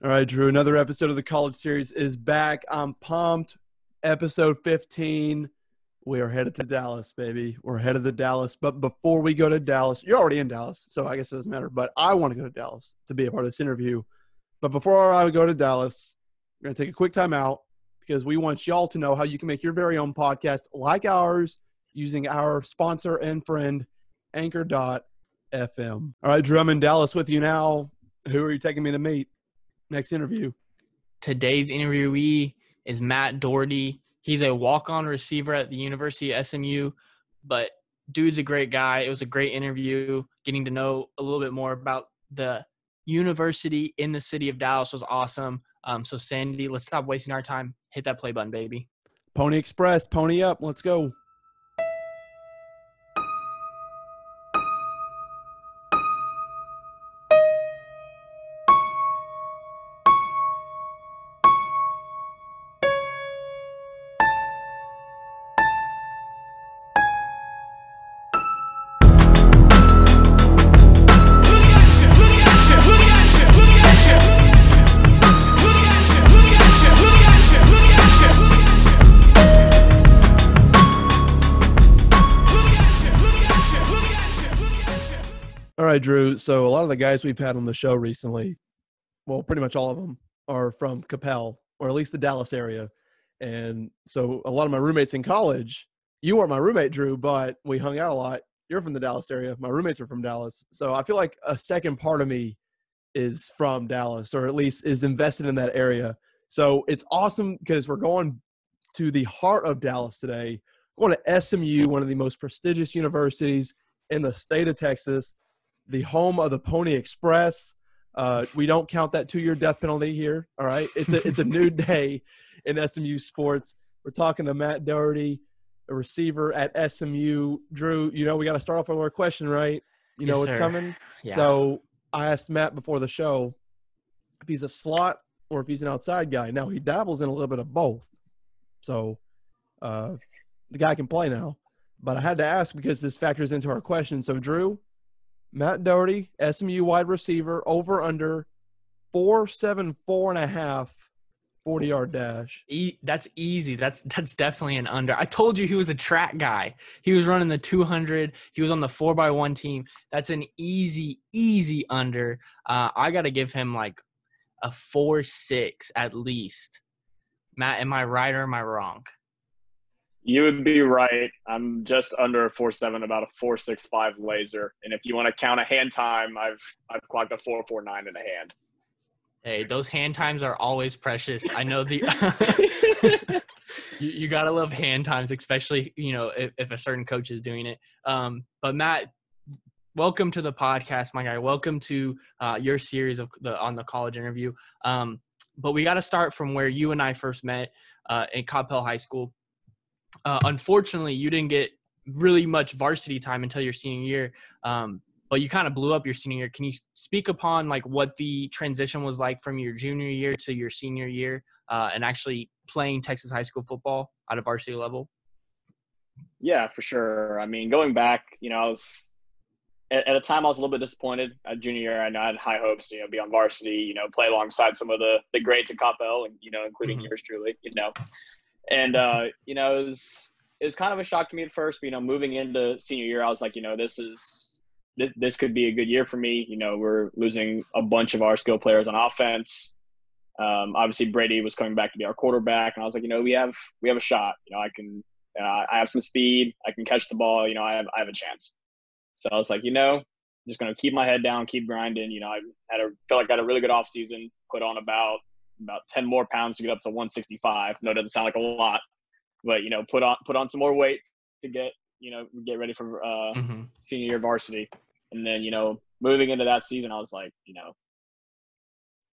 All right, Drew, another episode of the college series is back. I'm pumped. Episode 15. We are headed to Dallas, baby. We're headed to Dallas. But before we go to Dallas, you're already in Dallas, so I guess it doesn't matter. But I want to go to Dallas to be a part of this interview. But before I go to Dallas, we're going to take a quick time out because we want y'all to know how you can make your very own podcast like ours using our sponsor and friend, Anchor.fm. All right, Drew, I'm in Dallas with you now. Who are you taking me to meet? Next interview. Today's interviewee is Matt Doherty. He's a walk-on receiver at the University of SMU, but dude's a great guy. It was a great interview. Getting to know a little bit more about the university in the city of Dallas was awesome. Um, so Sandy, let's stop wasting our time. Hit that play button, baby. Pony Express, pony up. Let's go. So a lot of the guys we've had on the show recently, well, pretty much all of them are from Coppell or at least the Dallas area. And so a lot of my roommates in college, you weren't my roommate, Drew, but we hung out a lot. You're from the Dallas area. My roommates are from Dallas. So I feel like a second part of me is from Dallas or at least is invested in that area. So it's awesome because we're going to the heart of Dallas today, going to SMU, one of the most prestigious universities in the state of Texas the home of the Pony Express. Uh, we don't count that two-year death penalty here. All right, it's a it's a new day in SMU sports. We're talking to Matt Doherty, a receiver at SMU. Drew, you know we got to start off with our question, right? You know Yes, what's sir. coming. Yeah. So I asked Matt before the show if he's a slot or if he's an outside guy. Now he dabbles in a little bit of both. So uh, the guy can play now. But I had to ask because this factors into our question. So Drew, Matt Doherty, SMU wide receiver, over under four seven four and a half, 40 yard dash. E- that's easy. That's that's definitely an under. I told you he was a track guy. He was running the 200. He was on the four by one team. That's an easy, easy under. Uh, I got to give him like a four six at least. Matt, am I right or am I wrong? You would be right. I'm just under a four seven, about a four six five laser. And if you want to count a hand time, I've I've clocked a four four nine in a hand. Hey, those hand times are always precious. I know the you, you gotta love hand times, especially you know if, if a certain coach is doing it. Um, but Matt, welcome to the podcast, my guy. Welcome to uh, your series of the on the college interview. Um, but we got to start from where you and I first met uh, in Coppell High School. Uh, unfortunately, you didn't get really much varsity time until your senior year. Um, but you kind of blew up your senior year. Can you speak upon like what the transition was like from your junior year to your senior year, uh, and actually playing Texas high school football at a varsity level? Yeah, for sure. I mean, going back, you know, I was at, at a time I was a little bit disappointed at junior year. I know I had high hopes, to, you know, be on varsity, you know, play alongside some of the the greats at Coppell, and you know, including Mhm. yours truly, you know. And uh, you know, it was it was kind of a shock to me at first. But, you know, moving into senior year, I was like, you know, this is this, this could be a good year for me. You know, we're losing a bunch of our skill players on offense. Um, obviously, Brady was coming back to be our quarterback, and I was like, you know, we have we have a shot. You know, I can uh, I have some speed. I can catch the ball. You know, I have I have a chance. So I was like, you know, I'm just gonna keep my head down, keep grinding. You know, I had a felt like I had a really good off season. Put on about about ten more pounds to get up to 165. No, it doesn't sound like a lot, but you know, put on put on some more weight to get you know get ready for uh, Mm-hmm. senior year varsity. And then, you know, moving into that season, I was like, you know,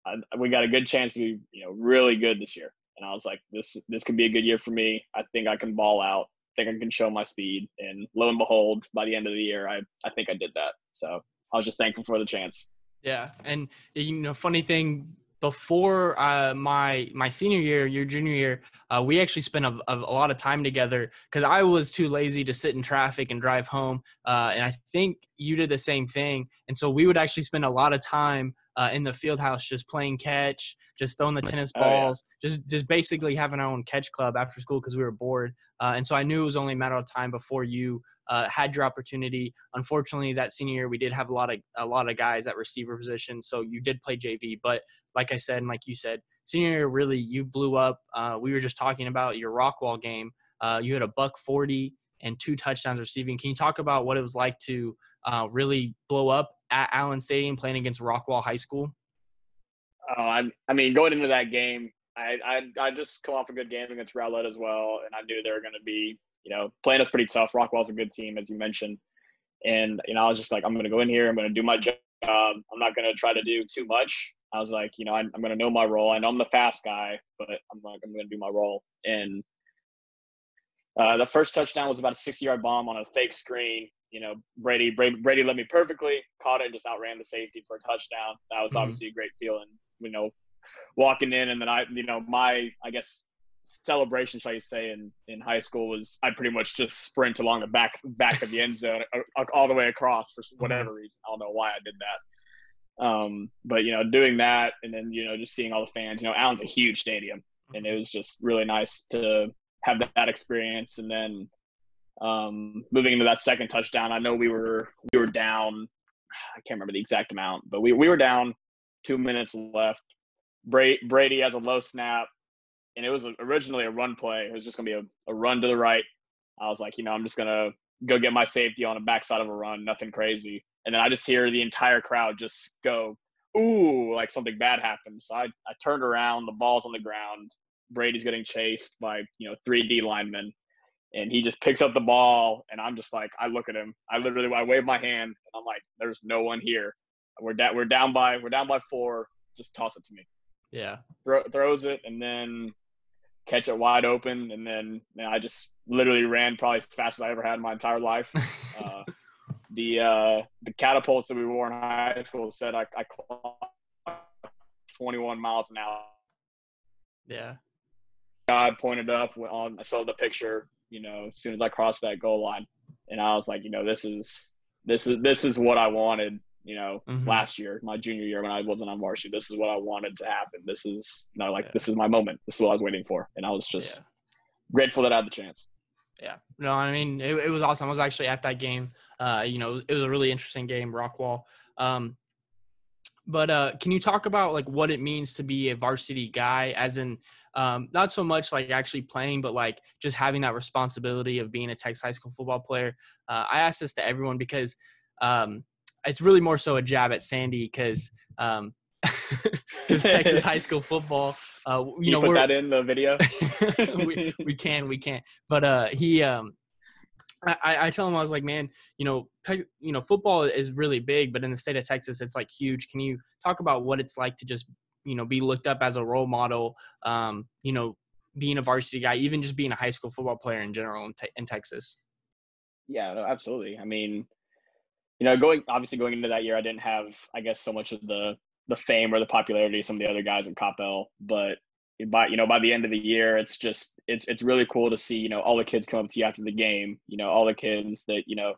I, we got a good chance to be, you know, really good this year. And I was like, this this could be a good year for me. I think I can ball out. I think I can show my speed. And lo and behold, by the end of the year, I I think I did that. So I was just thankful for the chance. Yeah, and you know, funny thing, before uh, my my senior year, your junior year, uh, we actually spent a, a, lot of time together because I was too lazy to sit in traffic and drive home, uh, and I think you did the same thing. And so we would actually spend a lot of time uh, in the field house just playing catch, just throwing the tennis Oh, yeah. balls, just just basically having our own catch club after school because we were bored. Uh, and so I knew it was only a matter of time before you uh, had your opportunity. Unfortunately, that senior year we did have a lot of a lot of guys at receiver position, so you did play JV. But like I said, and like you said, senior year really you blew up. Uh, we were just talking about your Rockwall game. Uh, you had a buck forty and two touchdowns receiving. Can you talk about what it was like to uh, really blow up at Allen Stadium playing against Rockwall High School? Oh, I, I mean, going into that game, I, I, I just come off a good game against Rowlett as well, and I knew they were going to be, you know, playing us pretty tough. Rockwall's a good team, as you mentioned, and you know, I was just like, I'm going to go in here, I'm going to do my job. I'm not going to try to do too much. I was like, you know, I'm, I'm going to know my role. I know I'm the fast guy, but I'm like, I'm going to do my role. And uh, the first touchdown was about a 60 yard bomb on a fake screen. You know, Brady, Brady, Brady led me perfectly, caught it, and just outran the safety for a touchdown. That was Mhm. obviously a great feeling. You know, walking in and then I, you know, my, I guess, celebration, shall you say, in, in high school was I pretty much just sprint along the back back of the end zone all the way across for whatever reason. I don't know why I did that. Um, but you know, doing that and then you know just seeing all the fans. You know, Allen's a huge stadium, and it was just really nice to have that experience. And then um, moving into that second touchdown, I know we were we were down. I can't remember the exact amount, but we we were down two minutes left. Brady, has a low snap, and it was originally a run play. It was just gonna be a, a run to the right. I was like, you know, I'm just gonna go get my safety on the backside of a run, nothing crazy. And then I just hear the entire crowd just go, ooh, like something bad happened. So I, I turned around, the ball's on the ground. Brady's getting chased by, you know, three D linemen. And he just picks up the ball, and I'm just like, I look at him. I literally, I wave my hand, and I'm like, "There's no one here. We're down. We're down by. We're down by four. Just toss it to me." Yeah. throw, throws it and then catch it wide open and then I just literally ran probably as fast as I ever had in my entire life. Uh, the uh, the catapults that we wore in high school said I, I clocked 21 miles an hour. yeah. God pointed up on I saw the picture, you know, as soon as I crossed that goal line, and I was like, you know, this is this is this is what I wanted. You know, Mhm. last year, my junior year when I wasn't on varsity, this is what I wanted to happen. This is, you know, like Yeah. this is my moment. This is what I was waiting for, and I was just Yeah. grateful that I had the chance. Yeah. No, I mean, it, it was awesome. I was actually at that game. Uh, you know, it was, it was a really interesting game, Rockwall. Um, but uh, can you talk about like what it means to be a varsity guy, as in um, not so much like actually playing, but like just having that responsibility of being a Texas high school football player? Uh, I ask this to everyone because um, it's really more so a jab at Sandy because um, Texas high school football. Uh, you Can you, know, put that in the video. we, we can we can but uh he um I, I- I tell him I was like, man, you know, te- you know, football is really big, but in the state of Texas, it's like huge. Can you talk about what it's like to just, you know, be looked up as a role model? Um, you know, being a varsity guy, even just being a high school football player in general in, te- in Texas. Yeah, no, absolutely. I mean, you know, going obviously going into that year, I didn't have, I guess, so much of the the fame or the popularity of some of the other guys at Coppell, but by you know by the end of the year, it's just it's it's really cool to see you know all the kids come up to you after the game. You know, all the kids that you know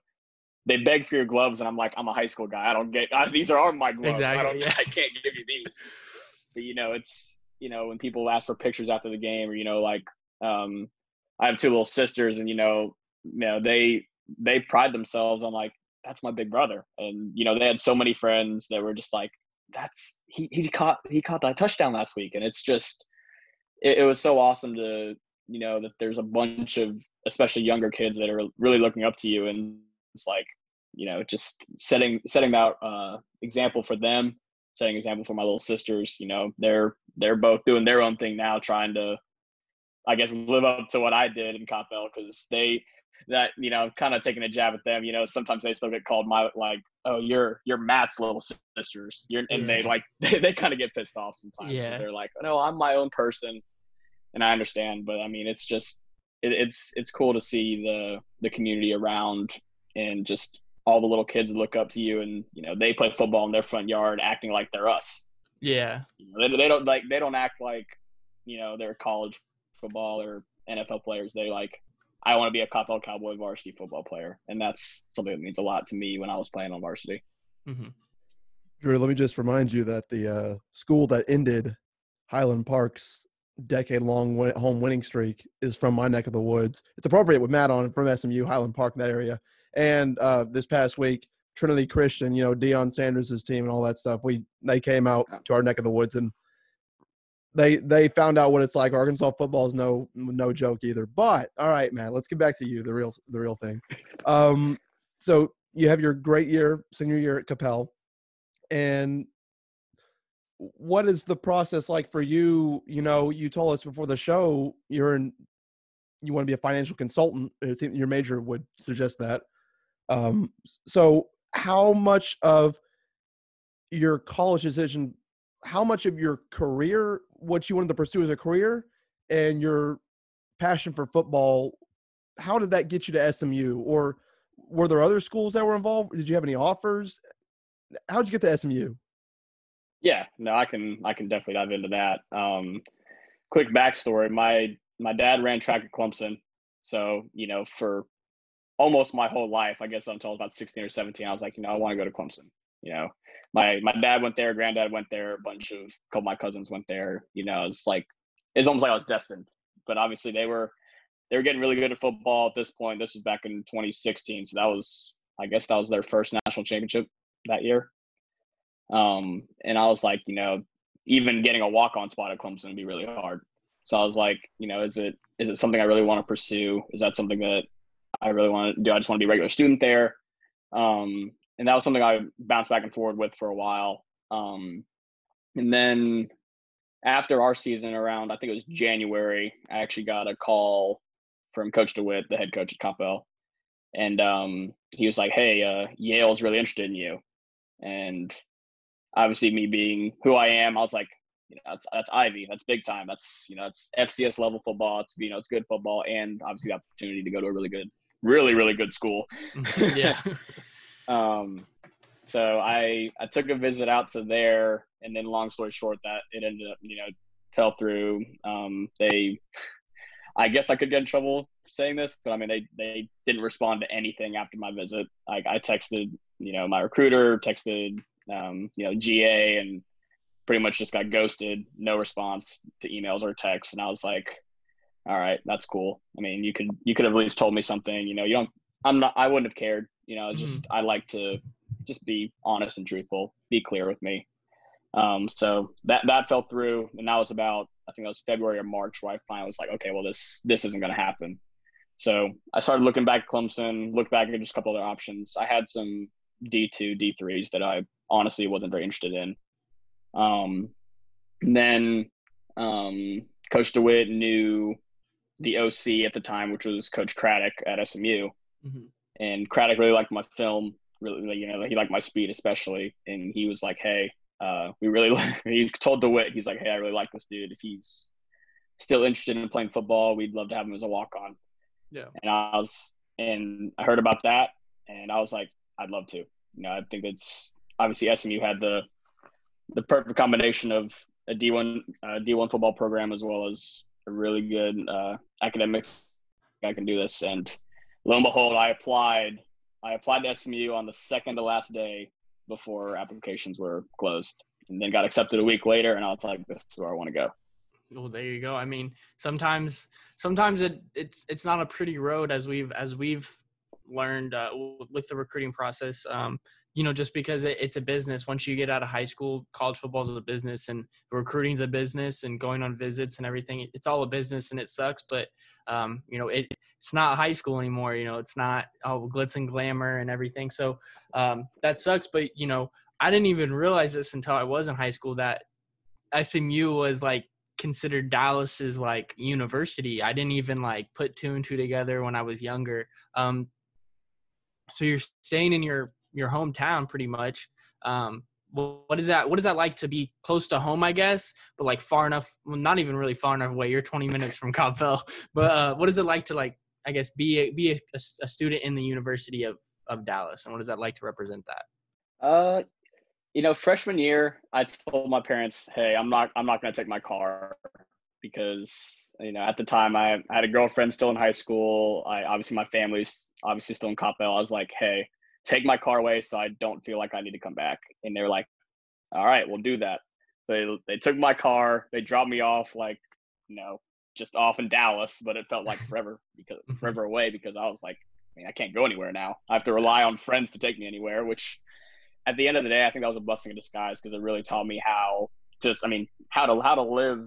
they beg for your gloves, and I'm like, I'm a high school guy. I don't get I, these are my gloves. I don't yeah. I can't give you these. You know, it's you know when people ask for pictures after the game, or you know like um, I have two little sisters, and you know you know they they pride themselves on like that's my big brother. And you know they had so many friends that were just like that's he he caught he caught that touchdown last week. And it's just it, it was so awesome to you know that there's a bunch of especially younger kids that are really looking up to you and it's like you know just setting setting that uh, example for them setting example for my little sisters you know they're they're both doing their own thing now trying to i guess live up to what i did in Coppell because they that you know kind of taking a jab at them you know sometimes they still get called my like oh you're you're matt's little sisters. You're and they like they, they kind of get pissed off sometimes Yeah. they're like no i'm my own person. And i understand but i mean it's just it, it's it's cool to see the the community around and just all the little kids look up to you and you know they play football in their front yard acting like they're us Yeah. you know, they, they don't like they don't act like you know they're college football or NFL players. They like I want to be a Coppell Cowboy varsity football player, and that's something that means a lot to me when I was playing on varsity. hmm Drew, let me just remind you that the uh, school that ended Highland Park's decade-long win- home winning streak is from my neck of the woods. It's appropriate with Matt on from SMU, Highland Park, in that area. And uh, this past week, Trinity Christian, you know, Deion Sanders' team and all that stuff. We they came out to our neck of the woods and they they found out what it's like. Arkansas football is no no joke either. But all right, man, let's get back to you, the real the real thing. Um, so you have your great year, senior year at Coppell, and what is the process like for you? You know, you told us before the show you're in, you want to be a financial consultant. It seems your major would suggest that. Um, so how much of your college decision, how much of your career, what you wanted to pursue as a career, and your passion for football, how did that get you to SMU? Or were there other schools that were involved? Did you have any offers? How did you get to SMU? Yeah, no, I can I can definitely dive into that. Um, quick backstory: my my dad ran track at Clemson, so you know for almost my whole life, I guess until about sixteen or seventeen, I was like, you know, I want to go to Clemson. You know, my my dad went there, granddad went there, a bunch of a couple of my cousins went there. You know, it's like it's almost like I was destined. But obviously, they were they were getting really good at football at this point. This was back in 2016, so that was I guess that was their first national championship that year. Um, and I was like, you know, even getting a walk on spot at Clemson would be really hard. So I was like, you know, is it is it something I really want to pursue? Is that something that I really want to do? I just want to be a regular student there. Um, and that was something I bounced back and forward with for a while. Um, and then after our season around, I think it was January, I actually got a call from Coach DeWitt, the head coach at Coppell. And um, he was like, Hey, uh, Yale's really interested in you. And obviously me being who I am, I was like, you know, that's that's Ivy, that's big time. That's you know, that's FCS level football. It's you know, it's good football, and obviously the opportunity to go to a really good, really really good school. yeah. um, so I I took a visit out to there, and then long story short, that it ended up you know fell through. Um, they, I guess I could get in trouble saying this, but I mean they they didn't respond to anything after my visit. Like I texted you know my recruiter, texted um, you know, GA and pretty much just got ghosted, no response to emails or texts. And I was like, all right, that's cool. I mean, you could, you could have at least told me something, you know, you don't, I'm not, I wouldn't have cared, you know, just, mm-hmm. I like to just be honest and truthful, be clear with me. Um, so that, that fell through and that was about, I think it was February or March where I finally was like, okay, well this, this isn't going to happen. So I started looking back at Clemson, looked back at just a couple other options. I had some D2, D3s that I honestly wasn't very interested in. Um, then um, Coach DeWitt knew the OC at the time, which was Coach Craddock at SMU, mm-hmm. and Craddock really liked my film. Really, you know, he liked my speed especially, and he was like, "Hey, uh, we really." he told DeWitt, he's like, "Hey, I really like this dude. If he's still interested in playing football, we'd love to have him as a walk on." Yeah. And I was, and I heard about that, and I was like, "I'd love to." You know, I think it's obviously SMU had the the perfect combination of a D1 uh, D1 football program as well as really good uh, academic. I can do this, and lo and behold, I applied. I applied to SMU on the second to last day before applications were closed, and then got accepted a week later. And I was like, "This is where I want to go." Well, there you go. I mean, sometimes sometimes it it's it's not a pretty road as we've as we've learned uh, with the recruiting process. Um, you know, just because it, it's a business. Once you get out of high school, college football is a business, and recruiting's a business, and going on visits and everything, it's all a business, and it sucks. But um, you know, it it's not high school anymore. You know, it's not all glitz and glamour and everything. So um, that sucks. But you know, I didn't even realize this until I was in high school that SMU was like considered Dallas's like university. I didn't even like put two and two together when I was younger. Um, so you're staying in your your hometown pretty much. Um, what is that? What is that like to be close to home? I guess, but like far enough, well, not even really far enough away. You're 20 minutes from Coppell, but uh, what is it like to like, I guess, be a, be a, a, student in the University of of Dallas, and what is that like to represent that? Uh, you know, freshman year, I told my parents, "Hey, I'm not I'm not going to take my car because you know at the time I, I had a girlfriend still in high school. I obviously my family's obviously still in Coppell. I was like, hey." Take my car away so I don't feel like I need to come back. And they're like, all right, we'll do that. They they took my car, they dropped me off like, you know, just off in Dallas, but it felt like forever because Mhm. forever away because I was like, I mean, I can't go anywhere now. I have to rely on friends to take me anywhere, which at the end of the day, I think that was a blessing in disguise because it really taught me how to, I mean, how to how to live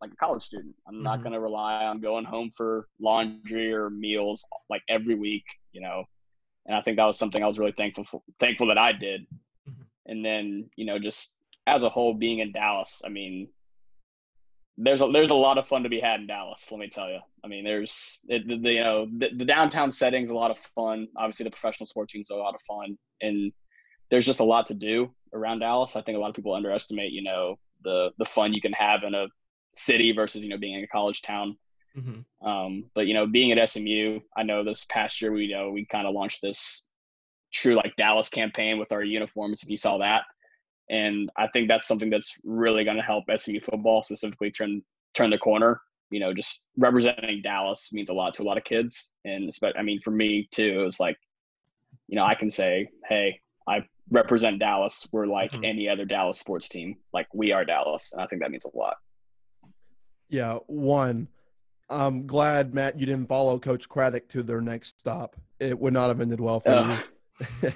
like a college student. I'm not Mhm. going to rely on going home for laundry or meals like every week, you know. And I think that was something I was really thankful for, thankful that I did. Mhm. And then, you know, just as a whole, being in Dallas, I mean, there's a there's a lot of fun to be had in Dallas. Let me tell you. I mean, there's it, the, the, you know the, the downtown setting's a lot of fun. Obviously, the professional sports teams are a lot of fun, and there's just a lot to do around Dallas. I think a lot of people underestimate, you know, the the fun you can have in a city versus you know being in a college town. Mhm. Um, but you know, being at SMU, I know this past year we you know we kind of launched this true like Dallas campaign with our uniforms. If you saw that, and I think that's something that's really going to help SMU football specifically turn turn the corner. You know, just representing Dallas means a lot to a lot of kids, and especially, I mean, for me too, it was like, you know, I can say, hey, I represent Dallas. We're like Mhm. any other Dallas sports team. Like we are Dallas, and I think that means a lot. Yeah, one. I'm glad Matt you didn't follow Coach Craddock to their next stop. It would not have ended well for you.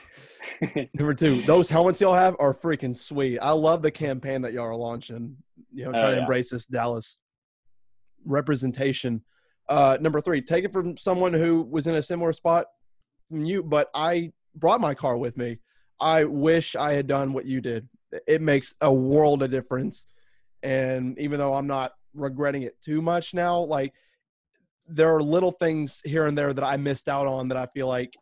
Number two, those helmets y'all have are freaking sweet. I love the campaign that y'all are launching. You know, Oh, trying to embrace this Dallas representation. Uh, number three, take it from someone who was in a similar spot from you, but I brought my car with me. I wish I had done what you did. It makes a world of difference. And even though I'm not regretting it too much now, like there are little things here and there that I missed out on that I feel like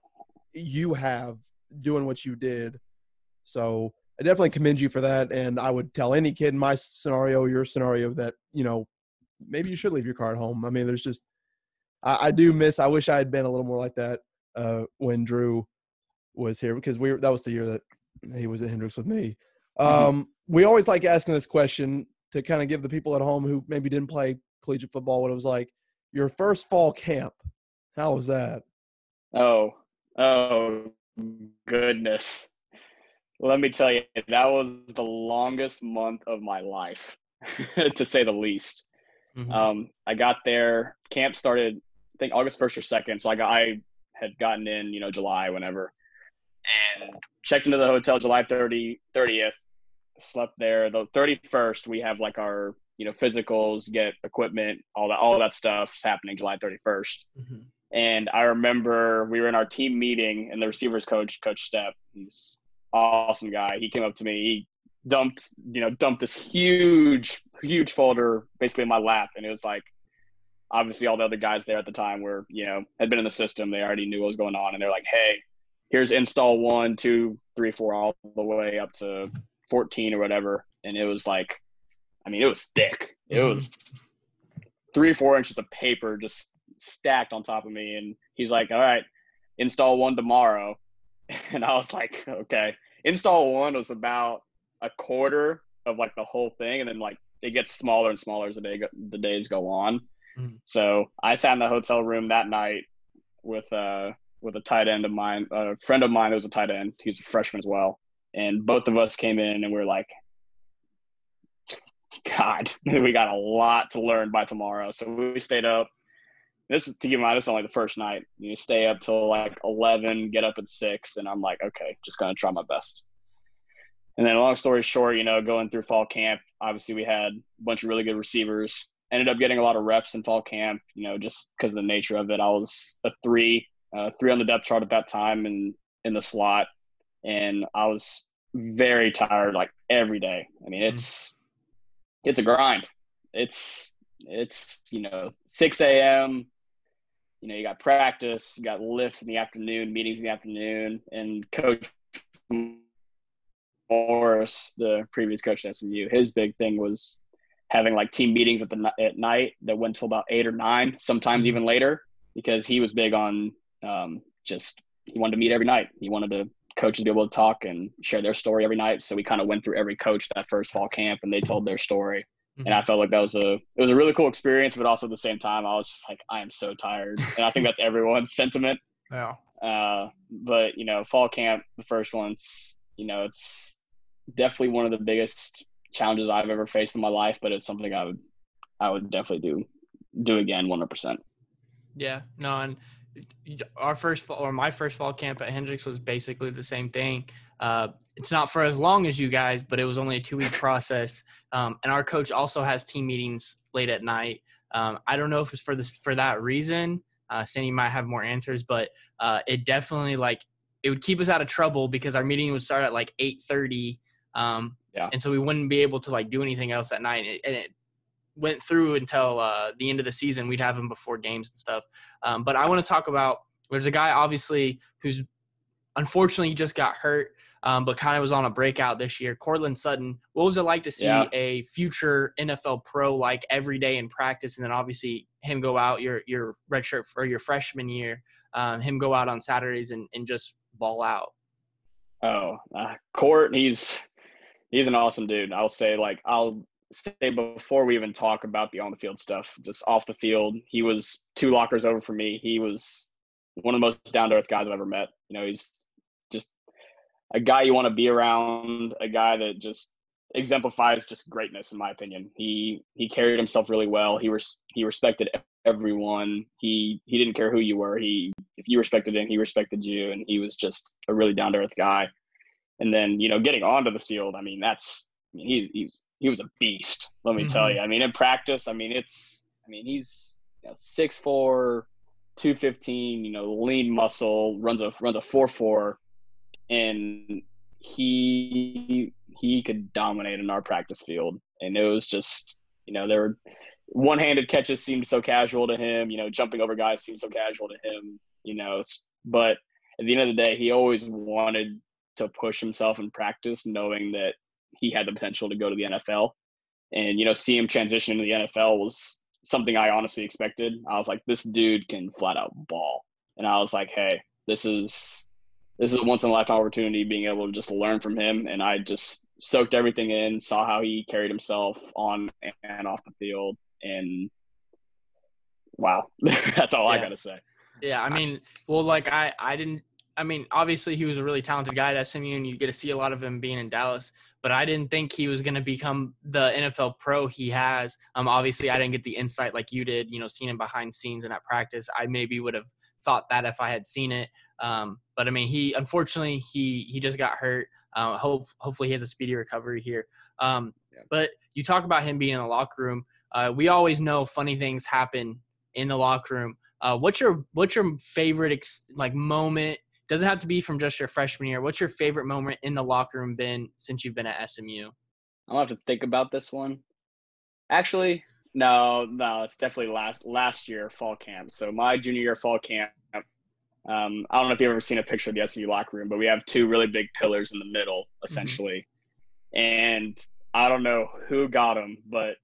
you have doing what you did. So I definitely commend you for that. And I would tell any kid in my scenario, your scenario, that, you know, maybe you should leave your car at home. I mean, there's just, I, I do miss, I wish I had been a little more like that uh, when Drew was here because we were, that was the year that he was at Hendrix with me. Um, We always like asking this question to kind of give the people at home who maybe didn't play collegiate football what it was like. Your first fall camp, how was that? Oh, oh, goodness. Let me tell you, that was the longest month of my life, to say the least. Mhm. Um, I got there. Camp started, I think August first or second. So I got, I had gotten in, you know, July, whenever, and checked into the hotel July 30, 30th. Slept there. The 31st, we have like our, you know, physicals, get equipment, all that, all that stuff's happening July 31st. Mhm. And I remember we were in our team meeting, and the receivers coach, Coach Step, he's awesome guy. He came up to me. He dumped, you know, dumped this huge, huge folder basically in my lap, and it was like, obviously all the other guys there at the time were, you know, had been in the system. They already knew what was going on, and they're like, hey, here's install one, two, three, four, all the way up to 14 or whatever. And it was like, I mean, it was thick. It Mhm. was three, four inches of paper just stacked on top of me. And he's like, all right, install one tomorrow. And I was like, okay. Install one was about a quarter of like the whole thing. And then like it gets smaller and smaller as the day go, the days go on. Mhm. So I sat in the hotel room that night with uh with a tight end of mine, a friend of mine who was a tight end. He's a freshman as well. And both of us came in and we are like, God, we got a lot to learn by tomorrow. So we stayed up. This is to give mind, this is only the first night. You stay up till like eleven, get up at six, and I'm like, okay, just gonna try my best. And then, long story short, you know, going through fall camp, obviously we had a bunch of really good receivers. Ended up getting a lot of reps in fall camp, you know, just because of the nature of it. I was a three, uh, three on the depth chart at that time, and in the slot, and I was very tired like every day. I mean, it's it's a grind. It's it's you know 6 a.m. You know, you got practice, you got lifts in the afternoon, meetings in the afternoon, and Coach Morris, the previous coach at SMU, his big thing was having like team meetings at the at night that went till about eight or nine, sometimes even later, because he was big on um, just he wanted to meet every night. He wanted the coaches be able to talk and share their story every night. So we kind of went through every coach that first fall camp, and they told their story. And I felt like that was a it was a really cool experience, but also at the same time, I was just like, I am so tired, and I think that's everyone's sentiment. Yeah. Uh, but you know, fall camp, the first one's you know, it's definitely one of the biggest challenges I've ever faced in my life, but it's something I would I would definitely do do again 100%. Yeah, no, and our first fall, or my first fall camp at Hendrix was basically the same thing. Uh, it's not for as long as you guys, but it was only a two week process. Um, and our coach also has team meetings late at night. Um, I don't know if it's for this for that reason. Uh, Sandy might have more answers, but uh, it definitely like it would keep us out of trouble because our meeting would start at like eight thirty. Um, yeah. And so we wouldn't be able to like do anything else at night. And it, and it went through until uh, the end of the season. We'd have him before games and stuff. Um, but I want to talk about there's a guy obviously who's unfortunately just got hurt, um, but kind of was on a breakout this year. Courtland Sutton. What was it like to see Yeah. a future NFL pro like every day in practice, and then obviously him go out your your redshirt for your freshman year, um, him go out on Saturdays and, and just ball out. Oh, uh, Court, he's he's an awesome dude. I'll say like I'll say before we even talk about the on the field stuff, just off the field, he was two lockers over for me. He was one of the most down to earth guys I've ever met. You know, he's just a guy you want to be around, a guy that just exemplifies just greatness in my opinion. He he carried himself really well. He was he respected everyone. He he didn't care who you were. He if you respected him, he respected you, and he was just a really down to earth guy. And then you know, getting onto the field, I mean, that's mean, he's he's he was a beast. Let me tell Mhm. you. I mean, in practice, I mean, it's I mean, he's you know, six four, two fifteen. You know, lean muscle, runs a runs a four four, and he he could dominate in our practice field. And it was just you know there were one-handed catches seemed so casual to him. You know, jumping over guys seemed so casual to him. You know, but at the end of the day, he always wanted to push himself in practice, knowing that he had the potential to go to the NFL. And you know, see him transition into the NFL was something I honestly expected. I was like, this dude can flat out ball, and I was like, hey, this is this is a once in a lifetime opportunity being able to just learn from him. And I just soaked everything in, saw how he carried himself on and off the field, and wow, that's all I gotta say. Yeah, I mean, well, like I, I didn't. I mean, obviously he was a really talented guy at SMU, and you get to see a lot of him being in Dallas. But I didn't think he was going to become the NFL pro he has. Um, obviously I didn't get the insight like you did. You know, seeing him behind scenes and at practice, I maybe would have thought that if I had seen it. Um, but I mean, he unfortunately he he just got hurt. Uh, hope hopefully he has a speedy recovery here. Um, Yeah. But you talk about him being in the locker room. Uh, we always know funny things happen in the locker room. Uh, what's your what's your favorite ex- like moment? Doesn't have to be from just your freshman year. What's your favorite moment in the locker room been since you've been at SMU? I'll have to think about this one. Actually, no, no, it's definitely last last year fall camp. So my junior year fall camp. Um, I don't know if you've ever seen a picture of the SMU locker room, but we have two really big pillars in the middle, essentially. And I don't know who got them, but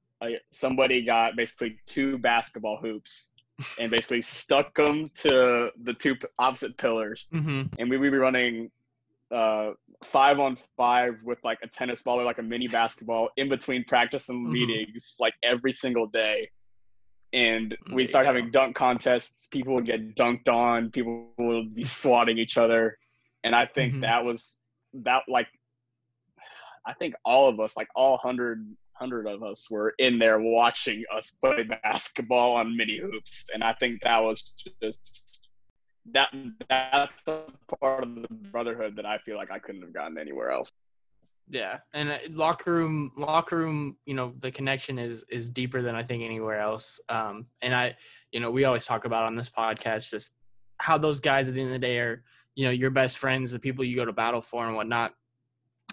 somebody got basically two basketball hoops and basically stuck them to the two opposite pillars Mm-hmm. and we would be running uh, five on five with like a tennis ball or like a mini basketball in between practice and Mhm. meetings, like every single day. And we'd you start go. having dunk contests. People would get dunked on. People would be swatting each other. And I think Mhm. that was that like I think all of us, like all hundred hundred of us, were in there watching us play basketball on mini hoops, and I think that was just that that's part of the brotherhood that I feel like I couldn't have gotten anywhere else. Yeah, and uh, locker room, locker room, you know, the connection is is deeper than I think anywhere else. Um, and I, you know, we always talk about on this podcast just how those guys at the end of the day are, you know, your best friends, the people you go to battle for and whatnot.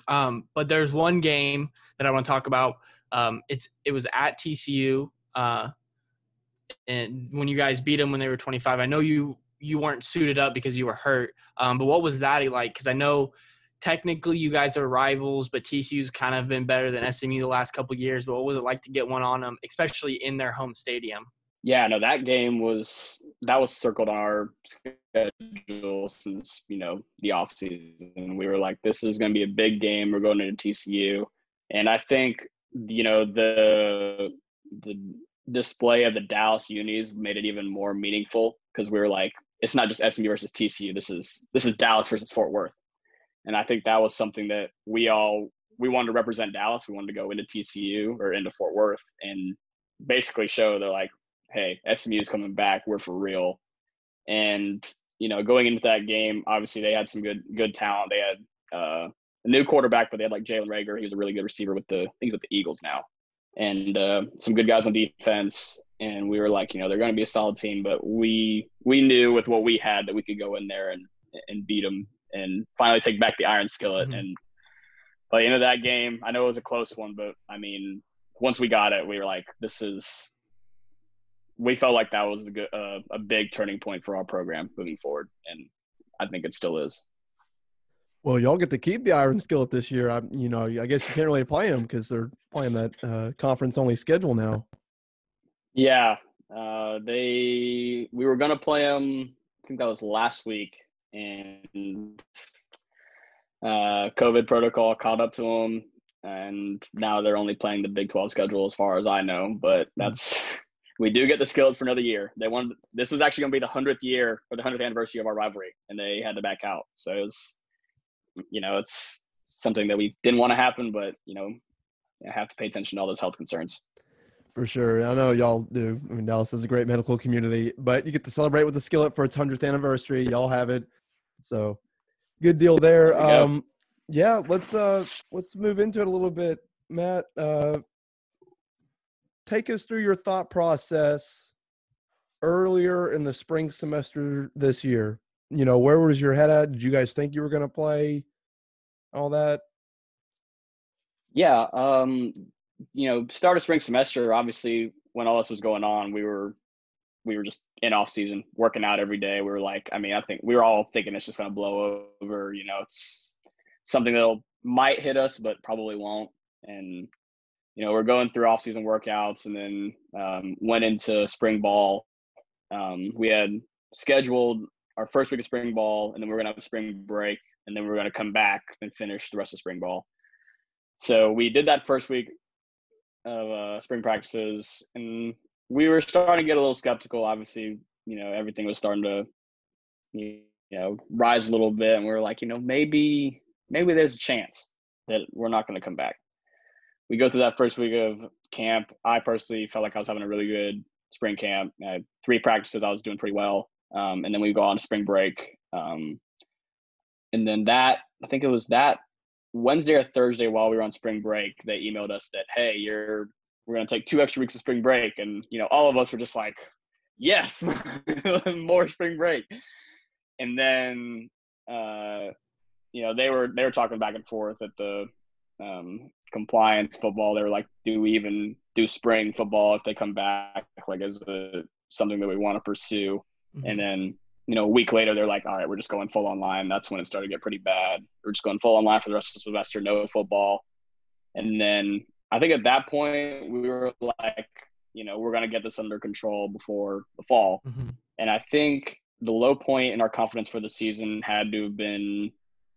Um, but there's one game that I want to talk about. Um, it's it was at TCU, uh, and when you guys beat them when they were 25. I know you you weren't suited up because you were hurt. Um, but what was that like? Because I know technically you guys are rivals, but TCU's kind of been better than SMU the last couple years. But what was it like to get one on them, especially in their home stadium? Yeah, no, that game was that was circled on our schedule since you know the off season. We were like, this is going to be a big game. We're going into TCU, and I think you know the the display of the Dallas unis made it even more meaningful because we were like, it's not just SMU versus TCU. This is this is Dallas versus Fort Worth, and I think that was something that we all we wanted to represent Dallas. We wanted to go into TCU or into Fort Worth and basically show they're like, hey, SMU is coming back. We're for real. And you know, going into that game, obviously they had some good good talent. They had uh, new quarterback, but they had like Jalen Reagor. He was a really good receiver with the things with the Eagles now, and uh, some good guys on defense. And we were like, you know, they're going to be a solid team, but we we knew with what we had that we could go in there and and beat them and finally take back the iron skillet. Mm-hmm. And by the end of that game, I know it was a close one, but I mean, once we got it, we were like, this is. We felt like that was a, good, uh, a big turning point for our program moving forward, and I think it still is. Well, y'all get to keep the iron skillet this year. I, you know, I guess you can't really play them because they're playing that uh, conference only schedule now. Yeah, uh, they we were gonna play them. I think that was last week, and uh, COVID protocol caught up to them, and now they're only playing the Big Twelve schedule as far as I know. But hmm. that's we do get the skillet for another year. They won. This was actually going to be the hundredth year or the hundredth anniversary of our rivalry, and they had to back out. So it was, you know, it's something that we didn't want to happen, but you know, I have to pay attention to all those health concerns. For sure. I know y'all do. I mean, Dallas is a great medical community, but you get to celebrate with the skillet for its 100th anniversary. Y'all have it. So good deal there. there um, yeah, let's uh let's move into it a little bit. Matt, uh take us through your thought process earlier in the spring semester this year. You know, where was your head at? Did you guys think you were going to play all that? Yeah, um you know, start of spring semester, obviously when all this was going on, we were we were just in off season working out every day. We were like, I mean, I think we were all thinking it's just gonna blow over. You know, it's something that'll might hit us, but probably won't. And you know, we're going through off season workouts, and then um, went into spring ball. Um, we had scheduled our first week of spring ball, and then we are gonna have a spring break, and then we are gonna come back and finish the rest of spring ball. So we did that first week of uh, spring practices, and we were starting to get a little skeptical. Obviously, you know, everything was starting to, you know, rise a little bit, and we were like, you know, maybe, maybe there's a chance that we're not going to come back. We go through that first week of camp. I personally felt like I was having a really good spring camp. I had three practices. I was doing pretty well, um, and then we go on spring break. Um, and then that, I think it was that Wednesday or Thursday while we were on spring break, they emailed us that, hey, you're we're gonna take two extra weeks of spring break. And you know, all of us were just like, Yes, more spring break. And then uh, you know, they were they were talking back and forth at the um, compliance football. They were like, Do we even do spring football if they come back? Like is it something that we want to pursue? Mm-hmm. And then you know, a week later, they're like, all right, we're just going full online. That's when it started to get pretty bad. We're just going full online for the rest of the semester, no football. And then I think at that point, we were like, you know, we're going to get this under control before the fall. Mm-hmm. And I think the low point in our confidence for the season had to have been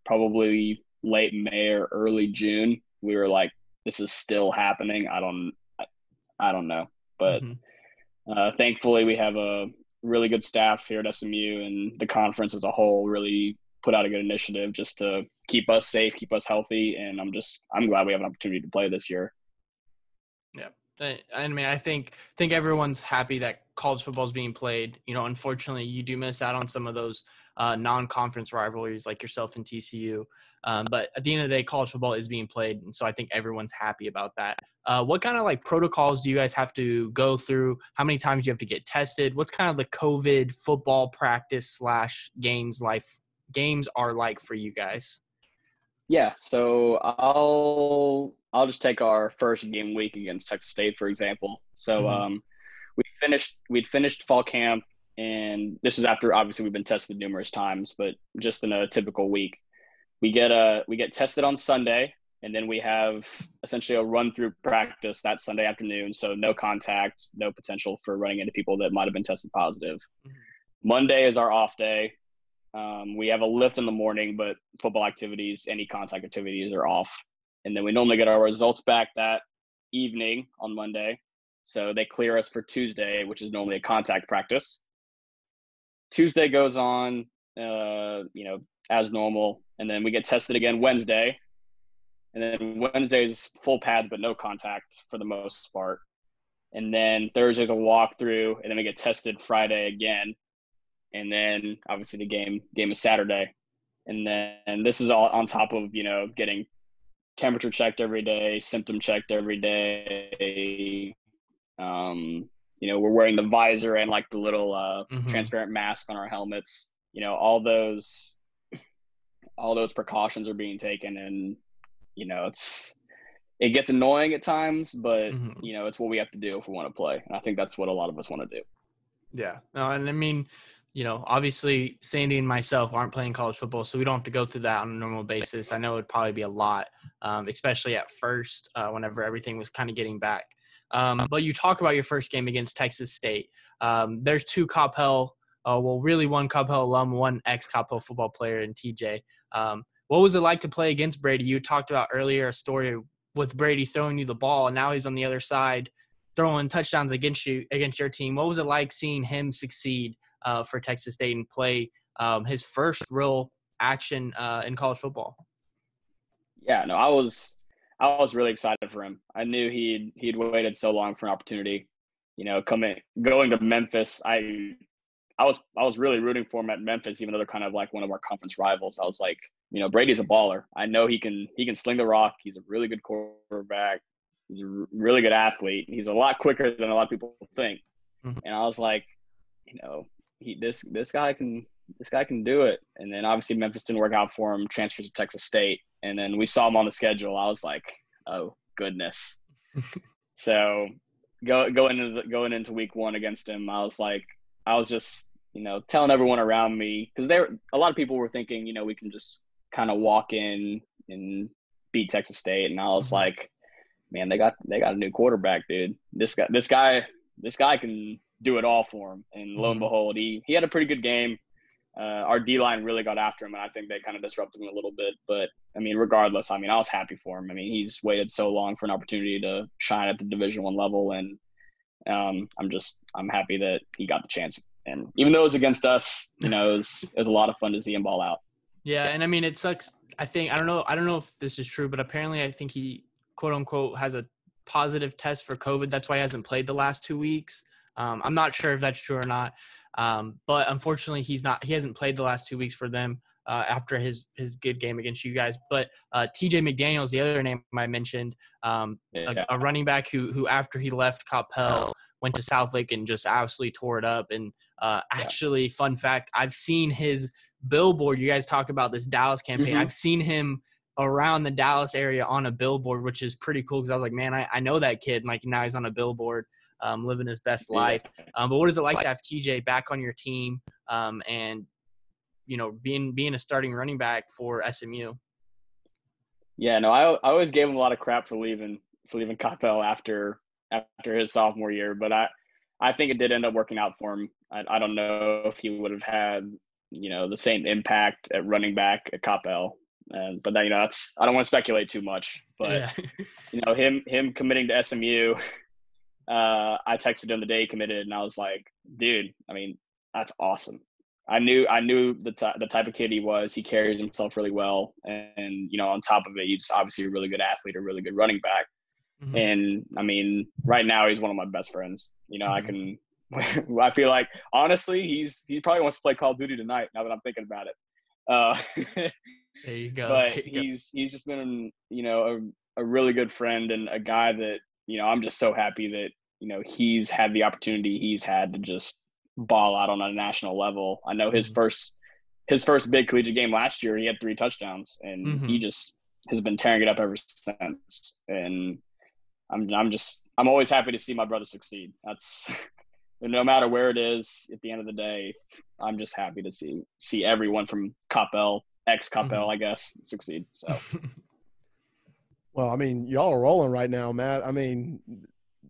probably late May or early June. We were like, this is still happening. I don't, I, I don't know. But mm-hmm. uh, thankfully, we have a really good staff here at SMU and the conference as a whole really put out a good initiative just to keep us safe, keep us healthy, and I'm just I'm glad we have an opportunity to play this year. Yeah. I mean, I think think everyone's happy that college football is being played. You know, unfortunately, you do miss out on some of those uh, non-conference rivalries like yourself and TCU. Um, but at the end of the day, college football is being played, and so I think everyone's happy about that. Uh, what kind of like protocols do you guys have to go through? How many times do you have to get tested? What's kind of the COVID football practice slash games life games are like for you guys? Yeah, so I'll I'll just take our first game week against Texas State for example. So mm-hmm. um, we finished we'd finished fall camp and this is after obviously we've been tested numerous times, but just in a typical week, we get a we get tested on Sunday, and then we have essentially a run through practice that Sunday afternoon. So no contact, no potential for running into people that might have been tested positive. Mm-hmm. Monday is our off day. Um, we have a lift in the morning, but football activities, any contact activities are off. And then we normally get our results back that evening on Monday. So they clear us for Tuesday, which is normally a contact practice. Tuesday goes on, uh, you know, as normal, and then we get tested again Wednesday, and then Wednesdays full pads but no contact for the most part, and then Thursday's a walkthrough, and then we get tested Friday again, and then obviously the game game is Saturday, and then this is all on top of you know getting temperature checked every day, symptom checked every day. Um, you know, we're wearing the visor and like the little uh, mm-hmm. transparent mask on our helmets. You know, all those all those precautions are being taken, and you know, it's it gets annoying at times, but mm-hmm. you know, it's what we have to do if we want to play, and I think that's what a lot of us want to do. Yeah, no, and I mean, you know, obviously Sandy and myself aren't playing college football, so we don't have to go through that on a normal basis. I know it'd probably be a lot, um, especially at first, uh, whenever everything was kind of getting back. Um, but you talk about your first game against Texas State. Um, there's two Coppell, uh, well, really one Coppell alum, one ex Coppell football player in TJ. Um, what was it like to play against Brady? You talked about earlier a story with Brady throwing you the ball, and now he's on the other side throwing touchdowns against you against your team. What was it like seeing him succeed uh, for Texas State and play um, his first real action uh, in college football? Yeah, no, I was I was really excited for him. I knew he'd he'd waited so long for an opportunity. You know, coming going to Memphis, I I was I was really rooting for him at Memphis, even though they're kind of like one of our conference rivals. I was like, you know, Brady's a baller. I know he can he can sling the rock. He's a really good quarterback. He's a really good athlete. He's a lot quicker than a lot of people think. Mm-hmm. And I was like, you know, he this this guy can this guy can do it. And then obviously Memphis didn't work out for him. Transferred to Texas State, and then we saw him on the schedule. I was like, oh goodness. so go going into the, going into week one against him, I was like, I was just you know telling everyone around me because there a lot of people were thinking you know we can just kind of walk in and beat Texas State, and I was mm-hmm. like, man, they got they got a new quarterback, dude. This guy this guy this guy can do it all for him. And lo and mm-hmm. behold, he he had a pretty good game. Uh, our D line really got after him, and I think they kind of disrupted him a little bit. But I mean, regardless, I mean, I was happy for him. I mean, he's waited so long for an opportunity to shine at the Division One level, and um, I'm just I'm happy that he got the chance. And even though it was against us, you know, it was, it was a lot of fun to see him ball out. Yeah, and I mean, it sucks. I think I don't know. I don't know if this is true, but apparently, I think he quote unquote has a positive test for COVID. That's why he hasn't played the last two weeks. Um, I'm not sure if that's true or not, um, but unfortunately, he's not. He hasn't played the last two weeks for them uh, after his his good game against you guys. But uh, T.J. McDaniels, the other name I mentioned, um, yeah. a, a, running back who who after he left Coppell went to Southlake and just absolutely tore it up. And uh, actually, yeah. fun fact, I've seen his billboard. You guys talk about this Dallas campaign. Mm-hmm. I've seen him around the Dallas area on a billboard, which is pretty cool because I was like, man, I, I know that kid. like now he's on a billboard, um, living his best life. Um, but what is it like to have TJ back on your team um, and you know being being a starting running back for SMU? Yeah, no, I I always gave him a lot of crap for leaving for leaving Coppell after after his sophomore year, but I I think it did end up working out for him. I, I don't know if he would have had you know the same impact at running back at Coppell and but that, you know, that's I don't want to speculate too much. But yeah. you know, him him committing to SMU, uh, I texted him the day he committed, and I was like, dude, I mean, that's awesome. I knew I knew the t- the type of kid he was. He carries himself really well, and you know, on top of it, he's obviously a really good athlete, a really good running back. Mm-hmm. And I mean, right now he's one of my best friends. You know, mm-hmm. I can. I feel like honestly, he's he probably wants to play Call of Duty tonight. Now that I'm thinking about it, uh, there you go. But you he's go. he's just been you know a, a really good friend and a guy that you know I'm just so happy that you know he's had the opportunity he's had to just ball out on a national level. I know his mm-hmm. first his first big collegiate game last year he had three touchdowns and mm-hmm. he just has been tearing it up ever since. And I'm I'm just I'm always happy to see my brother succeed. That's no matter where it is, at the end of the day, I'm just happy to see see everyone from Coppell, ex Coppell, mm-hmm. I guess, succeed. So. well, I mean, y'all are rolling right now, Matt. I mean,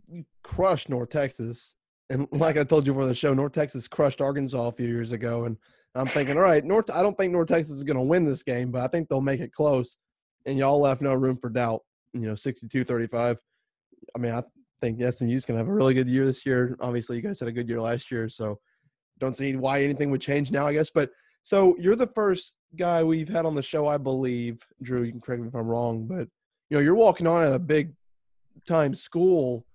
you crushed North Texas, and like I told you before the show, North Texas crushed Arkansas a few years ago, and I'm thinking, all right, North. I don't think North Texas is going to win this game, but I think they'll make it close. And y'all left no room for doubt. You know, 62-35. I mean, I think SMU's going to have a really good year this year. Obviously, you guys had a good year last year, so don't see why anything would change now, I guess. But so you're the first guy we've had on the show, I believe. Drew, you can correct me if I'm wrong, but you know, you're walking on at a big time school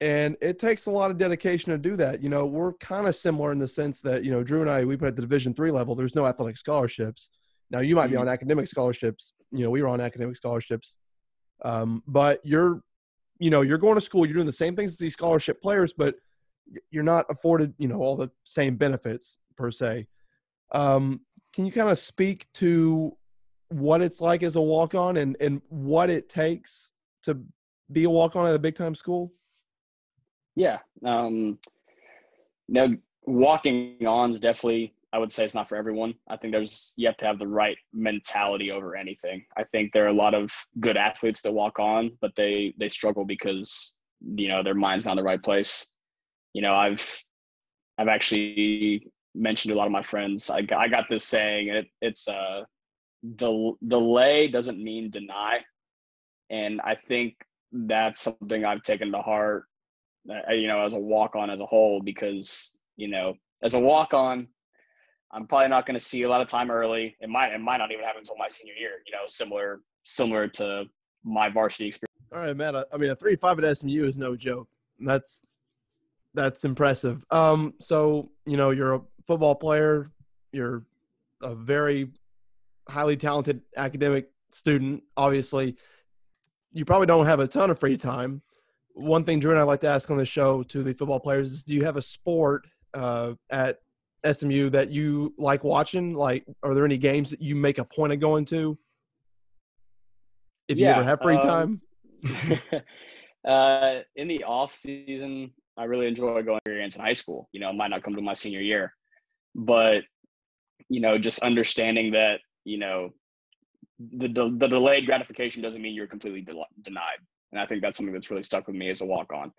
and it takes a lot of dedication to do that. You know, we're kind of similar in the sense that, you know, Drew and I, we put at the division three level, there's no athletic scholarships. Now you might be Mhm. on academic scholarships. You know, we were on academic scholarships. Um, but you're, you know, you're going to school, you're doing the same things as these scholarship players, but you're not afforded, you know, all the same benefits per se. Um, can you kind of speak to what it's like as a walk on and, and what it takes to be a walk on at a big time school? Yeah. Um, no, walking on is definitely, I would say it's not for everyone. I think there's, you have to have the right mentality over anything. I think there are a lot of good athletes that walk on, but they, they struggle because, you know, their mind's not in the right place. You know, I've, I've actually mentioned to a lot of my friends, I, I got this saying, it, it's, uh, del- delay doesn't mean deny. And I think that's something I've taken to heart uh, you know, as a walk on as a whole, because, you know, as a walk on, I'm probably not going to see a lot of time early. It might, it might not even happen until my senior year, you know, similar, similar to my varsity experience. All right, Matt. I- mean, a three five at SMU is no joke. That's that's impressive. Um, so you know, you're a football player. You're a very highly talented academic student. Obviously, you probably don't have a ton of free time. One thing Drew and I like to ask on the show to the football players is, do you have a sport uh, at SMU that you like watching? Like, are there any games that you make a point of going to? If you ever have free um, time. uh, in the off season, I really enjoy going experience in high school. You know, it might not come to my senior year, but you know, just understanding that you know the the, the delayed gratification doesn't mean you're completely denied, and I think that's something that's really stuck with me as a walk on.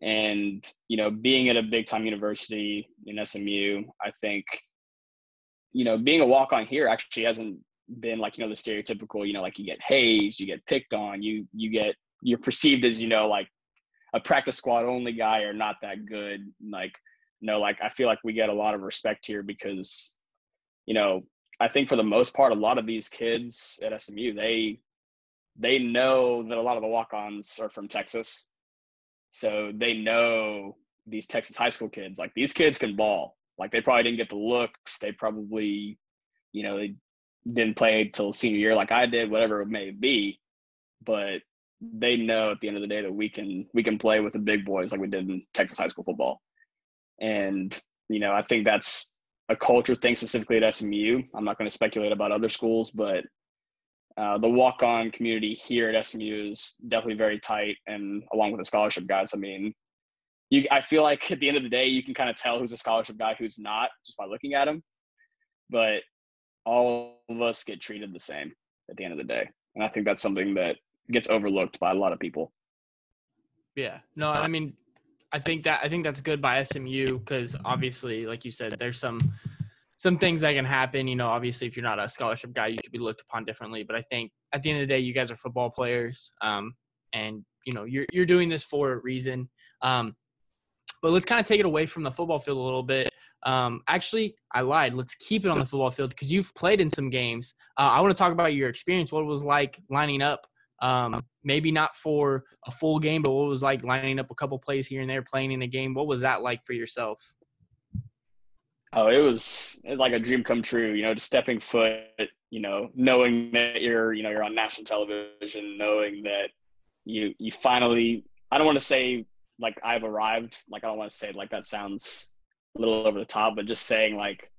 And you know, being at a big time university in SMU, I think you know being a walk on here actually hasn't been like you know the stereotypical you know like you get hazed you get picked on you you get you're perceived as you know like a practice squad only guy or not that good like no like i feel like we get a lot of respect here because you know i think for the most part a lot of these kids at smu they they know that a lot of the walk-ons are from texas so they know these texas high school kids like these kids can ball like they probably didn't get the looks they probably you know they didn't play till senior year like I did, whatever it may be. But they know at the end of the day that we can we can play with the big boys like we did in Texas high school football. And you know, I think that's a culture thing specifically at SMU. I'm not going to speculate about other schools, but uh, the walk-on community here at SMU is definitely very tight, and along with the scholarship guys, I mean, you I feel like at the end of the day, you can kind of tell who's a scholarship guy, who's not, just by looking at him. But all of us get treated the same at the end of the day. And I think that's something that gets overlooked by a lot of people. Yeah. No, I mean, I think that I think that's good by SMU because obviously, like you said, there's some some things that can happen. You know, obviously, if you're not a scholarship guy, you could be looked upon differently. But I think at the end of the day, you guys are football players, um, and you know, you're you're doing this for a reason. Um, but let's kind of take it away from the football field a little bit. Um, actually, I lied. Let's keep it on the football field because you've played in some games. Uh, I want to talk about your experience. What it was like lining up um, maybe not for a full game, but what was like lining up a couple plays here and there, playing in a game. What was that like for yourself? Oh, it was like a dream come true, you know, just stepping foot, you know, knowing that you're, you know, you're on national television, knowing that you, you finally, I don't want to say like I've arrived, like I don't want to say like that sounds a little over the top, but just saying like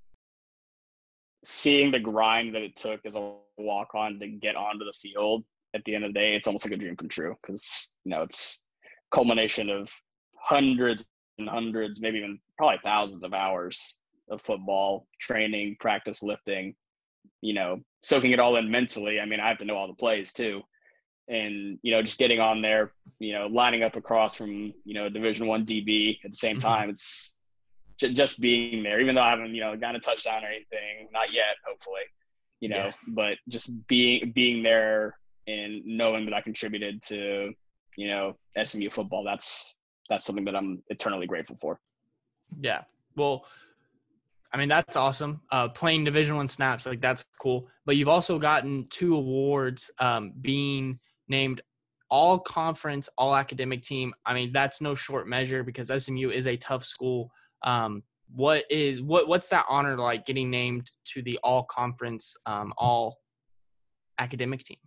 seeing the grind that it took as a walk on to get onto the field at the end of the day, it's almost like a dream come true because, you know, it's culmination of hundreds and hundreds, maybe even probably thousands of hours of football training, practice, lifting, you know, soaking it all in mentally. I mean, I have to know all the plays too. And, you know, just getting on there, you know, lining up across from, you know, division one DB at the same Mhm. time. It's j- just being there, even though I haven't, you know, gotten a touchdown or anything, not yet, hopefully, you know, Yeah. but just being, being there and knowing that I contributed to, you know, SMU football, that's, that's something that I'm eternally grateful for. Yeah. Well, I mean that's awesome. Uh, playing Division One snaps like that's cool. But you've also gotten two awards, um, being named all conference, all academic team. I mean, that's no short measure because SMU is a tough school. Um, what is what what's that honor like getting named to the all conference, um, all academic team?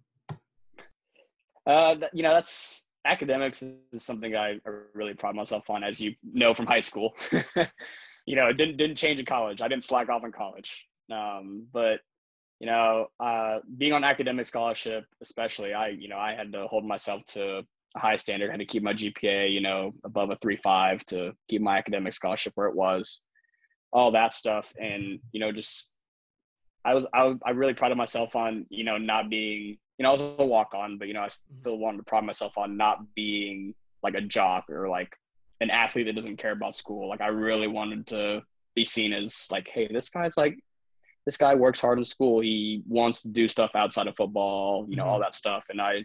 Uh, you know, that's academics is something I really pride myself on, as you know from high school. you know, it didn't didn't change in college. I didn't slack off in college. Um, but you know, uh, being on academic scholarship, especially, I you know I had to hold myself to a high standard. I had to keep my GPA, you know, above a three five to keep my academic scholarship where it was. All that stuff, and you know, just I was I, I really prided myself on you know not being you know, I was a walk on, but you know, I mm-hmm. still wanted to pride myself on not being like a jock or like an athlete that doesn't care about school. Like I really wanted to be seen as like, hey, this guy's like this guy works hard in school. He wants to do stuff outside of football, you know, all mm-hmm. that stuff. And I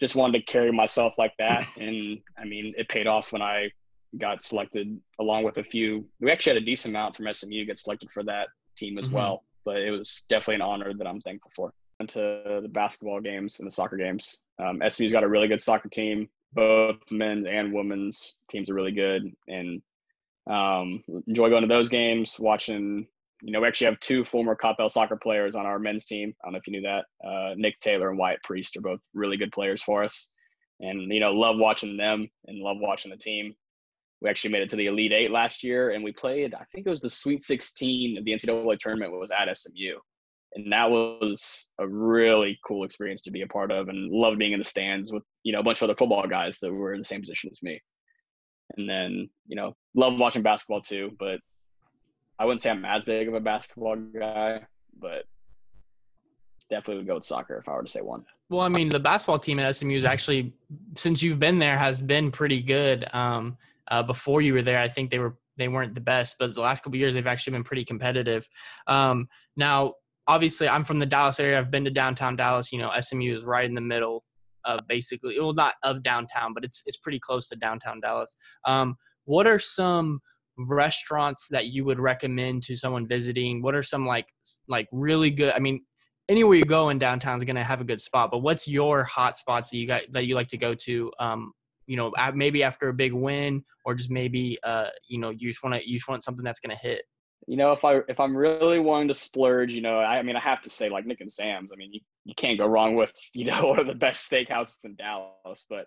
just wanted to carry myself like that. And I mean, it paid off when I got selected along with a few. We actually had a decent amount from SMU get selected for that team as mm-hmm. well. But it was definitely an honor that I'm thankful for to the basketball games and the soccer games. Um, SMU's got a really good soccer team. Both men's and women's teams are really good, and um, enjoy going to those games. Watching, you know, we actually have two former Coppell soccer players on our men's team. I don't know if you knew that. Uh, Nick Taylor and Wyatt Priest are both really good players for us, and you know, love watching them and love watching the team. We actually made it to the Elite Eight last year, and we played. I think it was the Sweet 16 of the NCAA tournament. Was at SMU, and that was a really cool experience to be a part of and loved being in the stands with you know a bunch of other football guys that were in the same position as me. And then you know love watching basketball too but i wouldn't say i'm as big of a basketball guy but definitely would go with soccer if i were to say one. Well i mean the basketball team at smu is actually since you've been there has been pretty good. Um, uh, before you were there i think they were they weren't the best, but the last couple years they've actually been pretty competitive. Um, now, obviously I'm from the Dallas area. I've been to downtown Dallas. You know, SMU is right in the middle of basically, well, not of downtown, but it's it's pretty close to downtown Dallas. Um, what are some restaurants that you would recommend to someone visiting? What are some like like really good? I mean, anywhere you go in downtown is going to have a good spot. But what's your hot spots that you got that you like to go to? Um, you know, maybe after a big win, or just maybe uh, you know, you just want to you just want something that's going to hit you know, if I if I'm really wanting to splurge, you know, I, I, mean, I have to say like Nick and Sam's. I mean, you, you can't go wrong with you know one of the best steakhouses in Dallas. But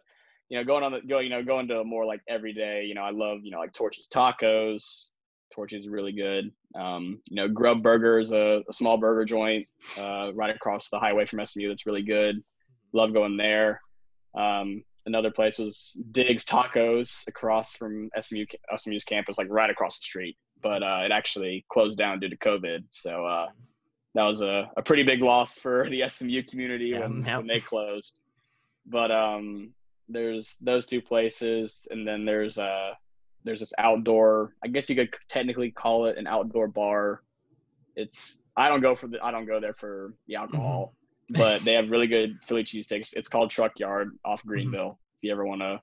you know, going on the go, you know, going to more like everyday. You know, I love you know like Torchy's Tacos. Torchy's is really good. Um, you know, Grub Burger is a, a small burger joint uh, right across the highway from SMU. That's really good. Love going there. Um, another place was Diggs Tacos across from SMU SMU's campus, like right across the street but uh, it actually closed down due to COVID. So uh, that was a, a pretty big loss for the SMU community yeah, when, when, they closed. But um, there's those two places, and then there's uh there's this outdoor. I guess you could technically call it an outdoor bar. It's I don't go for the I don't go there for the alcohol, mm-hmm. but they have really good Philly cheesesteaks. It's called Truck Yard off mm-hmm. Greenville. Mm-hmm. If you ever want to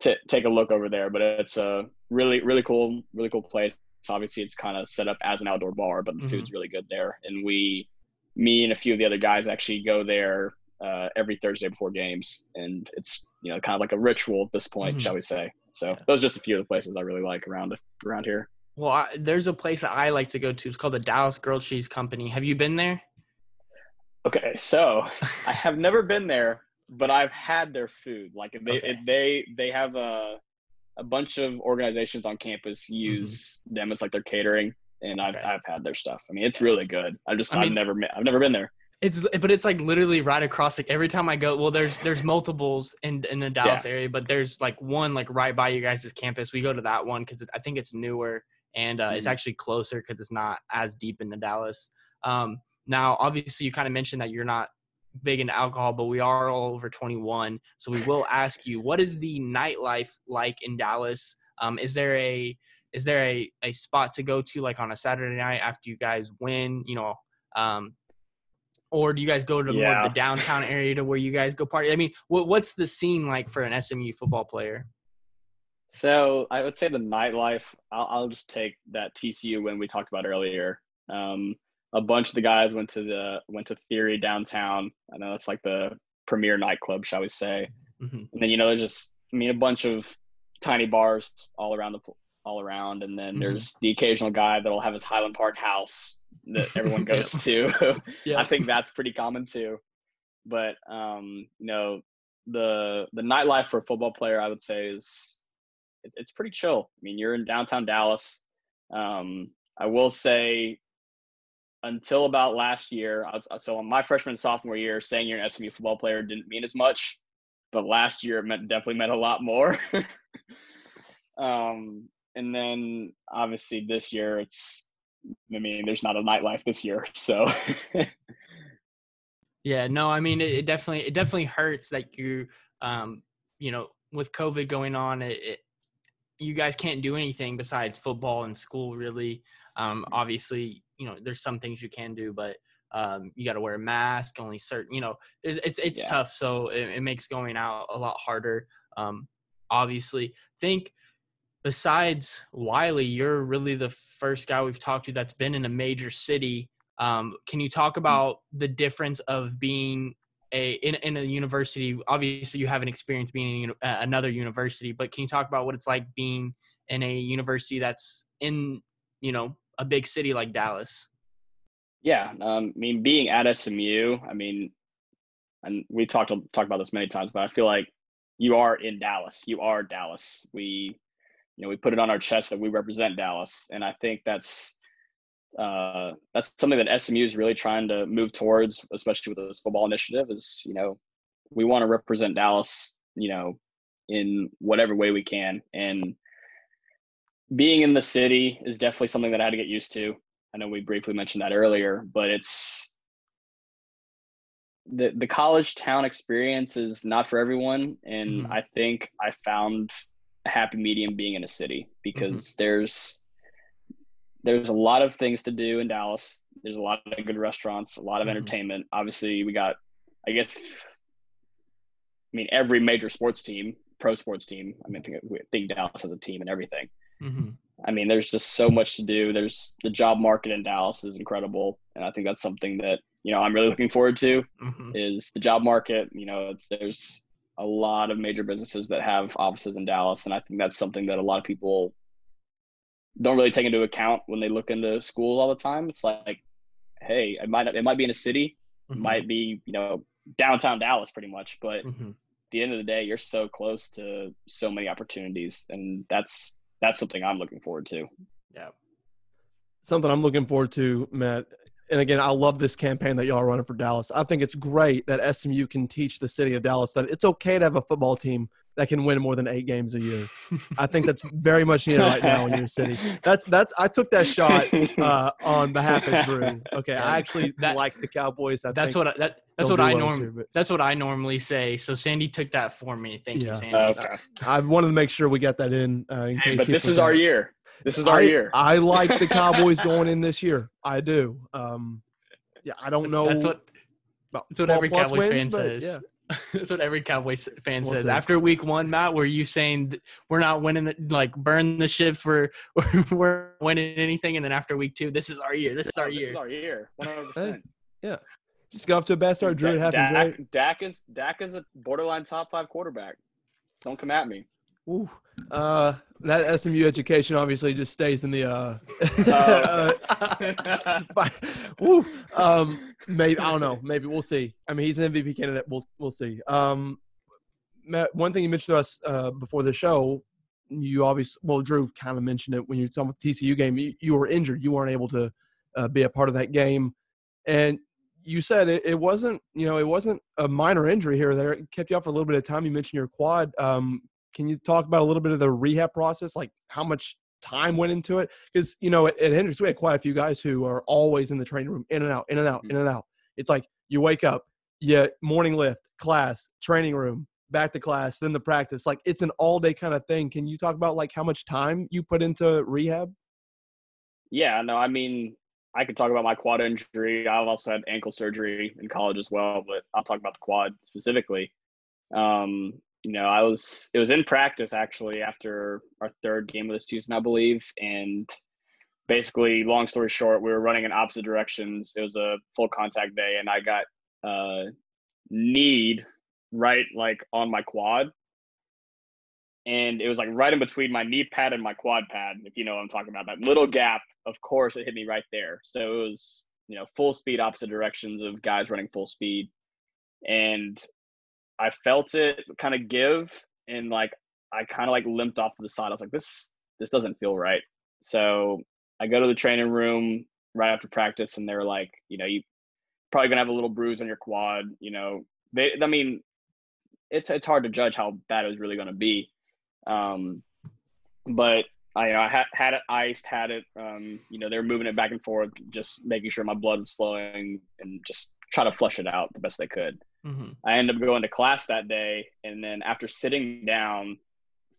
t- take a look over there, but it's a really really cool really cool place obviously it's kind of set up as an outdoor bar, but the mm-hmm. food's really good there. And we, me and a few of the other guys actually go there uh, every Thursday before games, and it's you know kind of like a ritual at this point, mm-hmm. shall we say? So yeah. those are just a few of the places I really like around around here. Well, I, there's a place that I like to go to. It's called the Dallas Grilled Cheese Company. Have you been there? Okay, so I have never been there, but I've had their food. Like they okay. they they have a a bunch of organizations on campus use mm-hmm. them as like their catering, and I've I've had their stuff. I mean, it's really good. I just I have never I've never been there. It's but it's like literally right across like every time I go. Well, there's there's multiples in in the Dallas yeah. area, but there's like one like right by you guys' campus. We go to that one because I think it's newer and uh, mm-hmm. it's actually closer because it's not as deep into Dallas. Um, now, obviously, you kind of mentioned that you're not big into alcohol, but we are all over 21. So we will ask you, what is the nightlife like in Dallas? Um, is there a is there a, a spot to go to like on a Saturday night after you guys win? You know, um, or do you guys go to yeah. more of the downtown area to where you guys go party? I mean, what what's the scene like for an SMU football player? So I would say the nightlife. I'll, I'll just take that TCU win we talked about earlier. Um, a bunch of the guys went to the went to Theory downtown. I know that's like the premier nightclub, shall we say? hmm And then you know there's just I mean a bunch of tiny bars all around the all around, and then Mhm. there's the occasional guy that'll have his Highland Park house that everyone goes to. Yeah. I think that's pretty common too. But um, you know, the the nightlife for a football player, I would say, is it, it's pretty chill. I mean, you're in downtown Dallas. Um, I will say, until about last year, was, so on my freshman sophomore year, saying you're an SMU football player didn't mean as much, but last year it meant definitely meant a lot more. um, and then obviously this year, it's I mean, there's not a nightlife this year, so. Yeah, no, I mean it, it definitely it definitely hurts that you um you know with COVID going on it, it you guys can't do anything besides football and school really. Um obviously, you know, there's some things you can do, but um you got to wear a mask, only certain, you know, there's it's it's Yeah. tough so it, it makes going out a lot harder. Um obviously, think besides Wiley, you're really the first guy we've talked to that's been in a major city. Um, can you talk about the difference of being a in, in a university? Obviously, you have an experience being in uh, another university, but can you talk about what it's like being in a university that's in you know a big city like Dallas? Yeah, um, I mean, being at SMU, I mean, and we talked talked about this many times, but I feel like you are in Dallas. You are Dallas. We, you know, we put it on our chest that we represent Dallas, and I think that's uh, that's something that SMU is really trying to move towards, especially with this football initiative. Is you know, we want to represent Dallas, you know, in whatever way we can, and being in the city is definitely something that I had to get used to. I know we briefly mentioned that earlier, but it's the the college town experience is not for everyone, and Mhm. I think I found a happy medium being in a city because there's there's a lot of things to do in Dallas. There's a lot of good restaurants, a lot of Mhm. entertainment. Obviously, we got, I guess, I mean, every major sports team, pro sports team. I mean, I think, I think Dallas has a team and everything. Mm-hmm. I mean, there's just so much to do. There's the job market in Dallas is incredible, and I think that's something that you know I'm really looking forward to. Mm-hmm. Is the job market? You know, it's, there's a lot of major businesses that have offices in Dallas, and I think that's something that a lot of people don't really take into account when they look into school all the time. It's like, hey, it might it might be in a city, it Mm-hmm. might be you know downtown Dallas pretty much, but hmm at the end of the day, you're so close to so many opportunities, and that's that's something I'm looking forward to. Yeah. something I'm looking forward to, Matt. And again, I love this campaign that y'all are running for Dallas. I think it's great that SMU can teach the city of Dallas that it's okay to have a football team that can win more than eight games a year. I think that's very much needed right now in your city. That's that's I took that shot uh, on behalf of Drew. Okay, I actually That- like the Cowboys. I that's think what I, that that's what I well norm year, but that's what I normally say. So Sandy took that for me. Thank Yeah. you, Sandy. okay. I wanted to make sure we got that in uh, in case. But this is our forgot. year. This is our I, year. I like the Cowboys going in this year. I do. Um, yeah, I don't know. That's what that's what every Cowboys fan wins, but says. Yeah. That's what every Cowboys fan We'll says. see. After week one, Matt, were you saying we're not winning, the, like burn the ships, we're, we're we're winning anything, and then after week two, this is our year. This is our This year. is our year. 100%. Yeah. Just got off to a bad start. Drew, it happens, Dak, right? Dak is Dak is a borderline top five quarterback. Don't come at me. Ooh. Uh, that SMU education obviously just stays in the. Uh, uh. Woo. Um, maybe I don't know. Maybe we'll see. I mean, he's an MVP candidate. We'll we'll see. Um, Matt, one thing you mentioned to us uh, before the show, you obviously well, Drew kind of mentioned it when you were talking about the TCU game. You, you were injured. You weren't able to uh, be a part of that game, and you said it, it wasn't. You know, it wasn't a minor injury here. or There, it kept you out for a little bit of time. You mentioned your quad. Um, can you talk about a little bit of the rehab process, like how much time went into it? Because you know, at, at Hendrix, we had quite a few guys who are always in the training room, in and out, in and out, in and out. It's like you wake up, yeah, morning lift, class, training room, back to class, then the practice. Like it's an all day kind of thing. Can you talk about like how much time you put into rehab? Yeah, no, I mean, I could talk about my quad injury. I've also had ankle surgery in college as well, but I'll talk about the quad specifically. Um, you know, I was it was in practice actually after our third game of the season, I believe, and basically, long story short, we were running in opposite directions. It was a full contact day, and I got uh, kneed right like on my quad. And it was like right in between my knee pad and my quad pad, if you know what I'm talking about. That little gap, of course, it hit me right there. So it was, you know, full speed opposite directions of guys running full speed. And I felt it kind of give and like I kind of like limped off to the side. I was like, this this doesn't feel right. So I go to the training room right after practice and they're like, you know, you probably gonna have a little bruise on your quad. You know, they. I mean, it's it's hard to judge how bad it was really gonna be. Um, but I, you know, I had had it iced, had it. Um, you know, they were moving it back and forth, just making sure my blood was flowing and just try to flush it out the best they could. Mm-hmm. I ended up going to class that day, and then after sitting down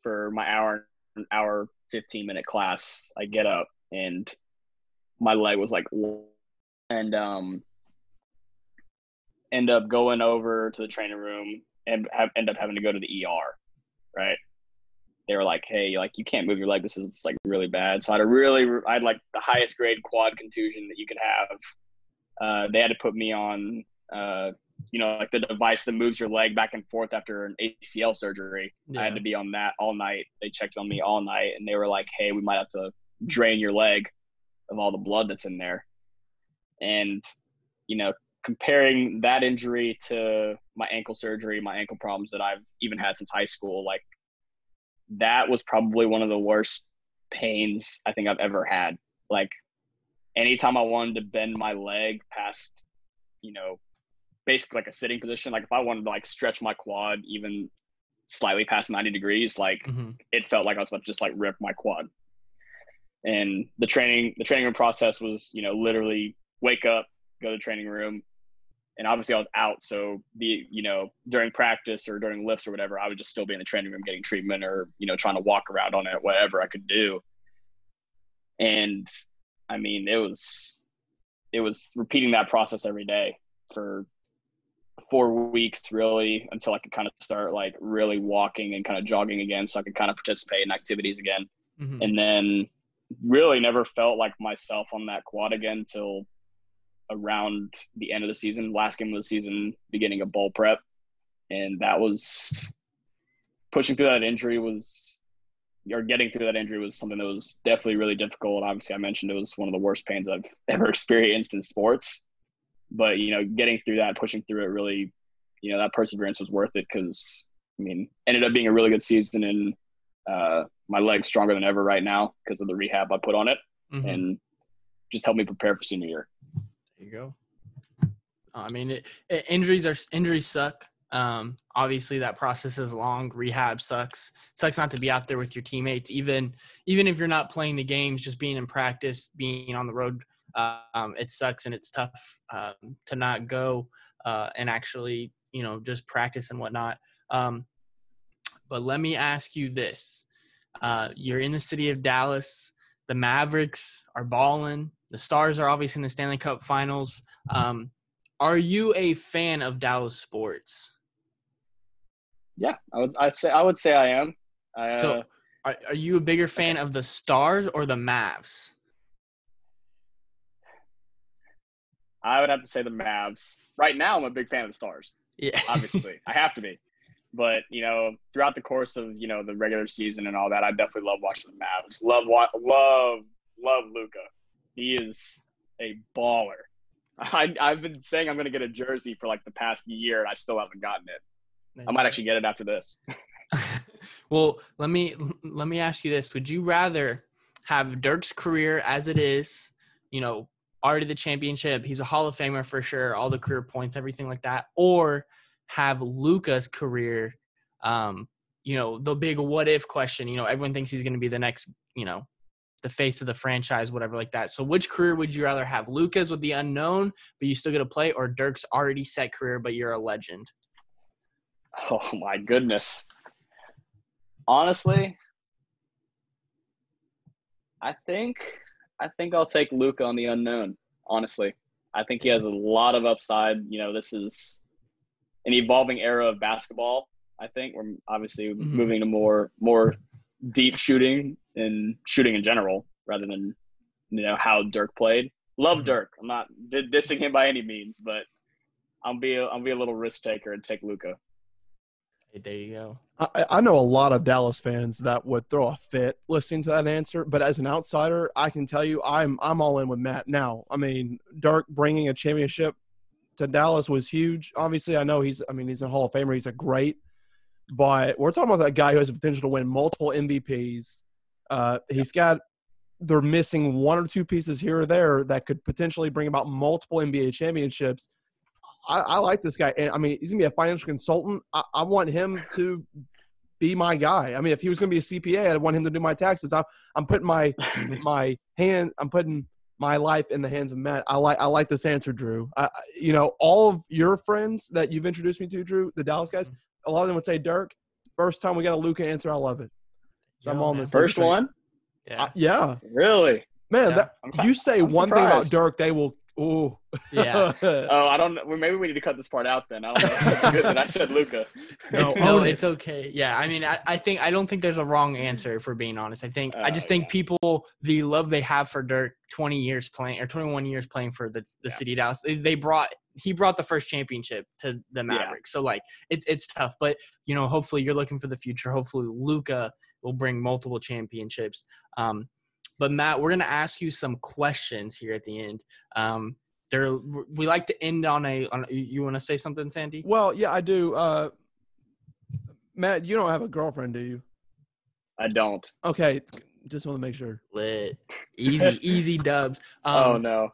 for my hour, hour, fifteen minute class, I get up and my leg was like, and um, end up going over to the training room and have, end up having to go to the ER, right? They were like, "Hey, like you can't move your leg. This is like really bad." So I had a really, I had like the highest grade quad contusion that you could have. Uh, they had to put me on, uh, you know, like the device that moves your leg back and forth after an ACL surgery. Yeah. I had to be on that all night. They checked on me all night, and they were like, "Hey, we might have to drain your leg of all the blood that's in there." And you know, comparing that injury to my ankle surgery, my ankle problems that I've even had since high school, like that was probably one of the worst pains I think I've ever had. Like anytime I wanted to bend my leg past, you know, basically like a sitting position, like if I wanted to like stretch my quad even slightly past 90 degrees, like mm-hmm. it felt like I was about to just like rip my quad. And the training, the training room process was, you know, literally wake up, go to the training room, and obviously I was out, so the you know during practice or during lifts or whatever, I would just still be in the training room getting treatment or you know trying to walk around on it, whatever I could do. And I mean, it was it was repeating that process every day for four weeks really until I could kind of start like really walking and kind of jogging again, so I could kind of participate in activities again. Mm-hmm. And then really never felt like myself on that quad again until around the end of the season, last game of the season, beginning of bowl prep, and that was pushing through that injury was or getting through that injury was something that was definitely really difficult. Obviously, I mentioned it was one of the worst pains I've ever experienced in sports. But you know, getting through that, pushing through it, really, you know, that perseverance was worth it because I mean, ended up being a really good season, and uh, my leg's stronger than ever right now because of the rehab I put on it, mm-hmm. and just helped me prepare for senior year. There you go. I mean, it, it, injuries are injuries suck. Um, obviously, that process is long. Rehab sucks. It sucks not to be out there with your teammates, even even if you're not playing the games. Just being in practice, being on the road, um, it sucks and it's tough um, to not go uh, and actually, you know, just practice and whatnot. Um, but let me ask you this: uh, You're in the city of Dallas. The Mavericks are balling. The Stars are obviously in the Stanley Cup Finals. Um, are you a fan of Dallas sports? Yeah, I would. I'd say I would say I am. I, so, uh, are, are you a bigger fan of the Stars or the Mavs? I would have to say the Mavs. Right now, I'm a big fan of the Stars. Yeah, obviously, I have to be. But you know, throughout the course of you know the regular season and all that, I definitely love watching the Mavs. Love, love, love Luka. He is a baller. I, I've been saying I'm going to get a jersey for like the past year, and I still haven't gotten it. I might actually get it after this. well, let me let me ask you this: Would you rather have Dirk's career as it is, you know, already the championship, he's a Hall of Famer for sure, all the career points, everything like that, or have Luka's career, um, you know, the big what if question? You know, everyone thinks he's going to be the next, you know, the face of the franchise, whatever like that. So which career would you rather have? Luka's with the unknown, but you still get to play, or Dirk's already set career, but you're a legend? Oh my goodness. Honestly, I think I think I'll take Luka on the unknown. Honestly, I think he has a lot of upside. You know, this is an evolving era of basketball. I think we're obviously mm-hmm. moving to more more deep shooting and shooting in general rather than you know how Dirk played. Love mm-hmm. Dirk. I'm not dissing him by any means, but I'll be a, I'll be a little risk taker and take Luka. There you go. I, I know a lot of Dallas fans that would throw a fit listening to that answer, but as an outsider, I can tell you I'm I'm all in with Matt now. I mean, Dirk bringing a championship to Dallas was huge. Obviously, I know he's I mean he's a Hall of Famer. He's a great, but we're talking about that guy who has the potential to win multiple MVPs. Uh, he's got they're missing one or two pieces here or there that could potentially bring about multiple NBA championships. I, I like this guy, and I mean he's gonna be a financial consultant. I, I want him to be my guy. I mean, if he was gonna be a CPA, I'd want him to do my taxes. I'm I'm putting my my hand. I'm putting my life in the hands of Matt. I like I like this answer, Drew. I, you know, all of your friends that you've introduced me to, Drew, the Dallas guys, mm-hmm. a lot of them would say Dirk. First time we got a Luka answer, I love it. So I'm on this. First one? Yeah. Yeah, Really? man. Yeah. That, you say I'm one thing about. Dirk, they will. Ooh. Yeah. Oh, I don't know. Well, maybe we need to cut this part out then. I don't know. It's good that I said Luka. No, It's, no, it's okay. Yeah, I mean, I, I think I don't think there's a wrong answer for being honest. I think I just Uh, think yeah. people the love they have for Dirk, 20 years playing or 21 years playing for the the Yeah. city of Dallas. They, they brought he brought the first championship to the Mavericks. So like it's it's tough, but you know, hopefully you're looking for the future. Hopefully Luka will bring multiple championships. Um, but Matt, we're gonna ask you some questions here at the end. Um, there we like to end on a on. You want to say something, Sandy? Well, yeah, I do. Uh, Matt, you don't have a girlfriend, do you? I don't. Okay, just want to make sure. Lit. Easy, easy dubs. Um, oh no.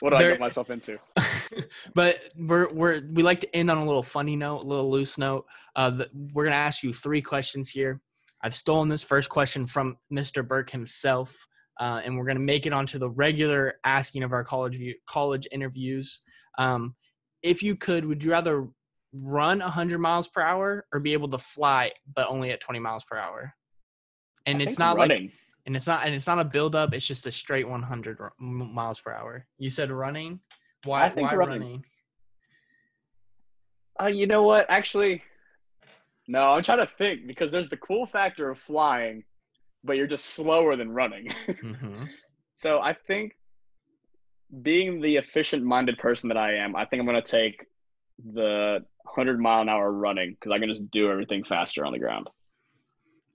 What did I get myself into? but we're we're we like to end on a little funny note, a little loose note. Uh, the, we're gonna ask you three questions here. I've stolen this first question from Mr. Burke himself, uh, and we're gonna make it onto the regular asking of our college view, college interviews. Um, if you could, would you rather run 100 miles per hour or be able to fly but only at 20 miles per hour? And I it's not like and it's not and it's not a build up it's just a straight 100 r- miles per hour you said running why I think why running. running, Uh, you know what? Actually, no. I'm trying to think because there's the cool factor of flying, but you're just slower than running. hmm so I think, being the efficient-minded person that I am, I think I'm gonna take the 100 mile an hour running because I can just do everything faster on the ground.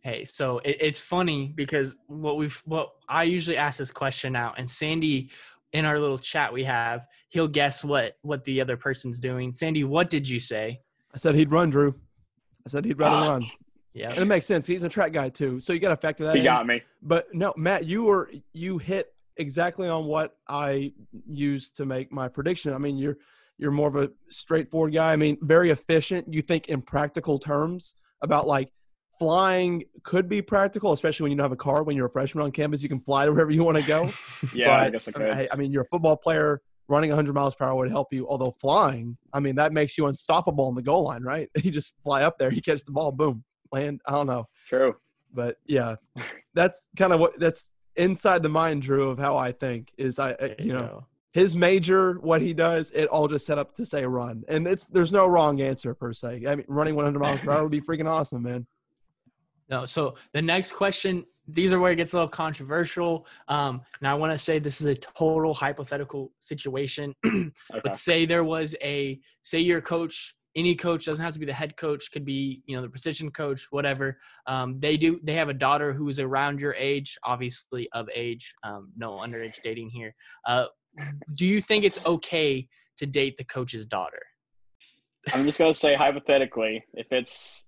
hey so it, it's funny because what we've what i usually ask this question out and sandy in our little chat we have he'll guess what what the other person's doing sandy what did you say I said he'd run, Drew. I said he'd rather run, and yeah it makes sense. He's a track guy too, so you got to factor that He in. got me. But no, Matt, you were you hit exactly on what I used to make my prediction. I mean, you're you're more of a straightforward guy. I mean, very efficient. You think in practical terms about like flying could be practical, especially when you don't have a car. When you're a freshman on campus, you can fly to wherever you want to go. Yeah, I guess I I could. I, I mean, you're a football player. Running 100 miles per hour would help you. Although flying, I mean, that makes you unstoppable on the goal line, right? You just fly up there, you catch the ball, boom, land. I don't know, True. but yeah, that's kind of what that's inside the mind, Drew, of how I think is. I, I There you know, go. his major, what he does, it all just set up to say run, and it's there's no wrong answer per se. I mean, running 100 miles per hour would be freaking awesome, man. No, so the next question, these are where it gets a little controversial. Um, now I want to say this is a total hypothetical situation. Okay. but say there was a say your coach, any coach doesn't have to be the head coach, could be you know the position coach, whatever. Um, they do they have a daughter who is around your age, obviously of age, um, no underage dating here. Uh, do you think it's okay to date the coach's daughter? I'm just gonna say hypothetically, if it's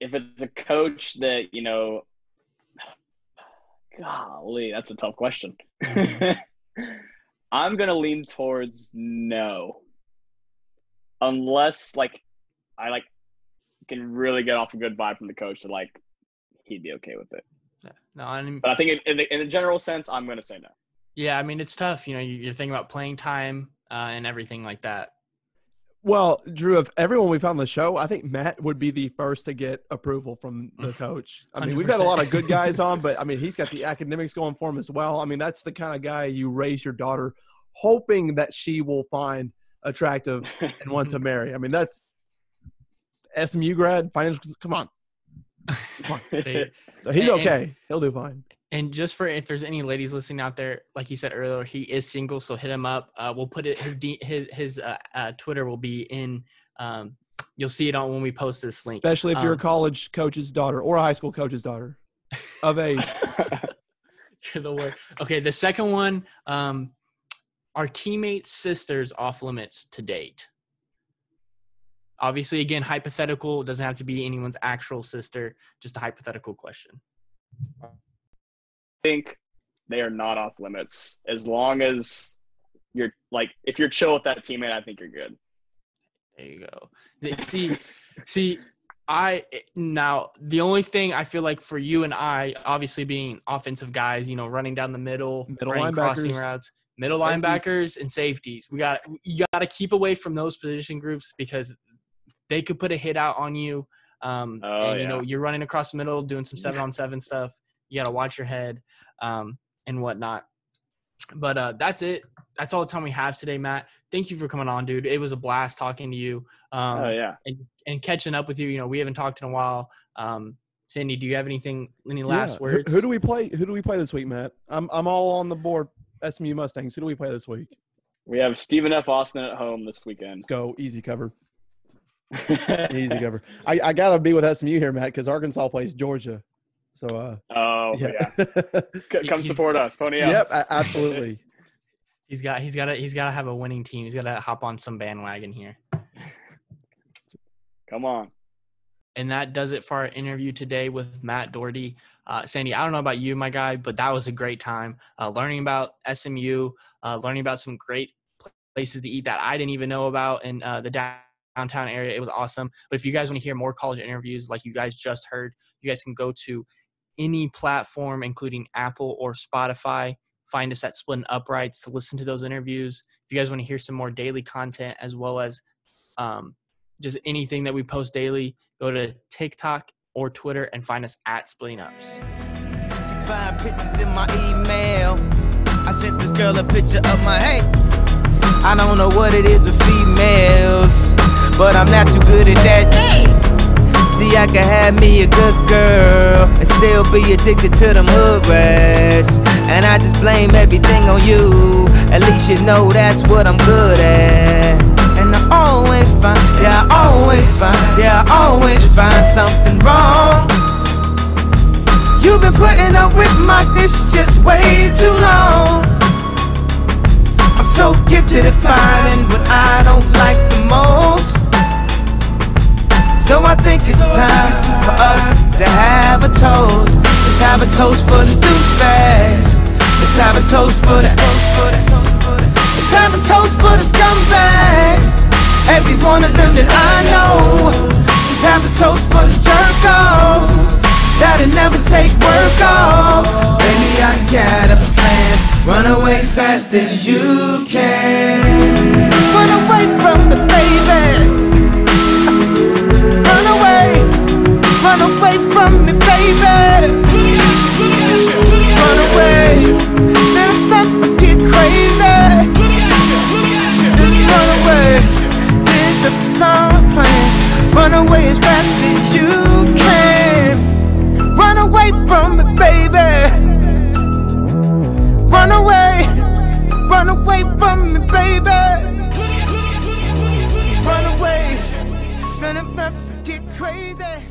if it's a coach that you know, golly, that's a tough question. I'm gonna lean towards no, unless like I like can really get off a good vibe from the coach that like he'd be okay with it. Yeah. No, I mean, But I think in, in, the, in the general sense, I'm gonna say no. yeah, I mean it's tough. You know, you- you're thinking about playing time uh, and everything like that. Well, Drew, of everyone we've had on the show, I think Matt would be the first to get approval from the coach. I mean, we've got a lot of good guys on, but I mean, he's got the academics going for him as well. I mean, that's the kind of guy you raise your daughter hoping that she will find attractive and want to marry. I mean, that's SMU grad, financial. Come on. They- So he's And- okay. He'll do fine. And just for if there's any ladies listening out there, like he said earlier, he is single, so hit him up. Uh, we'll put it his D, his his uh, uh, Twitter will be in um, you'll see it on when we post this link. Especially if you're a Um, college coach's daughter or a high school coach's daughter of age. You're the worst. Okay, the second one, um, are teammates' sisters off limits to date? Obviously, again, hypothetical doesn't have to be anyone's actual sister. Just a hypothetical question. I think they are not off limits as long as you're like if you're chill with that teammate. I think you're good. There you go. See, see, I now the only thing I feel like for you and I, obviously being offensive guys, you know, running down the middle, Middle running crossing linebackers, routes, middle linebackers and safeties. We got you got to keep away from those position groups because they could put a hit out on you. Um, Oh, and you know you're running across the middle, doing some seven on seven stuff. You got to watch your head um, and whatnot. But uh, that's it. That's all the time we have today, Matt. Thank you for coming on, dude. It was a blast talking to you. Um, oh yeah. and, and catching up with you. You know, we haven't talked in a while. Um, Sandy, do you have anything, any last Yeah. Who- words? Who, do we play? Who do we play this week, Matt? I'm I'm all on the board. SMU Mustangs. Who do we play this week? We have Stephen F. Austin at home this weekend. Go easy cover. Easy cover. I, I gotta be with SMU here, Matt, because Arkansas plays Georgia. So uh, oh yeah, yeah. Come support us. Pony up. yep, absolutely. He's got, he's got to, he's got to have a winning team. He's got to hop on some bandwagon here. Come on. And that does it for our interview today with Matt Doherty. Uh, Sandy, I don't know about you, my guy, but that was a great time uh, learning about SMU, uh, learning about some great places to eat that I didn't even know about in uh, the downtown area. It was awesome. But if you guys want to hear more college interviews like you guys just heard, you guys can go to any platform, including Apple or Spotify. Find us at Splitting Uprights to listen to those interviews. If you guys want to hear some more daily content as well as um, just anything that we post daily, go to TikTok or Twitter and find us at Splitting Ups. Pictures in my email. I sent this girl a picture of my hey. I don't know what it is with females, but I'm not too good at that. See, I can have me a good girl and still be addicted to them hood rats. And I just blame everything on you. At least you know that's what I'm good at. Find, yeah, I always find, yeah, I always find something wrong. You've been putting up with my dish just way too long. I'm so gifted at finding what I don't like the most. So I think it's time for us to have a toast. Let's have a toast for the douchebags. Let's have a toast for the. Let's have a toast for the scumbags. Every one of them that I know. Let's have a toast for the jerk-offs that'll never take work off. Baby, I got a plan. Run away fast as you can. Run away from me, baby. Run away. Run away from me, baby. Run away. Then I never get crazy. Run away. Long plan. Run away as fast as you can. Run away from me, baby. Run away. Run away from me, baby. Run away. Then I never get crazy.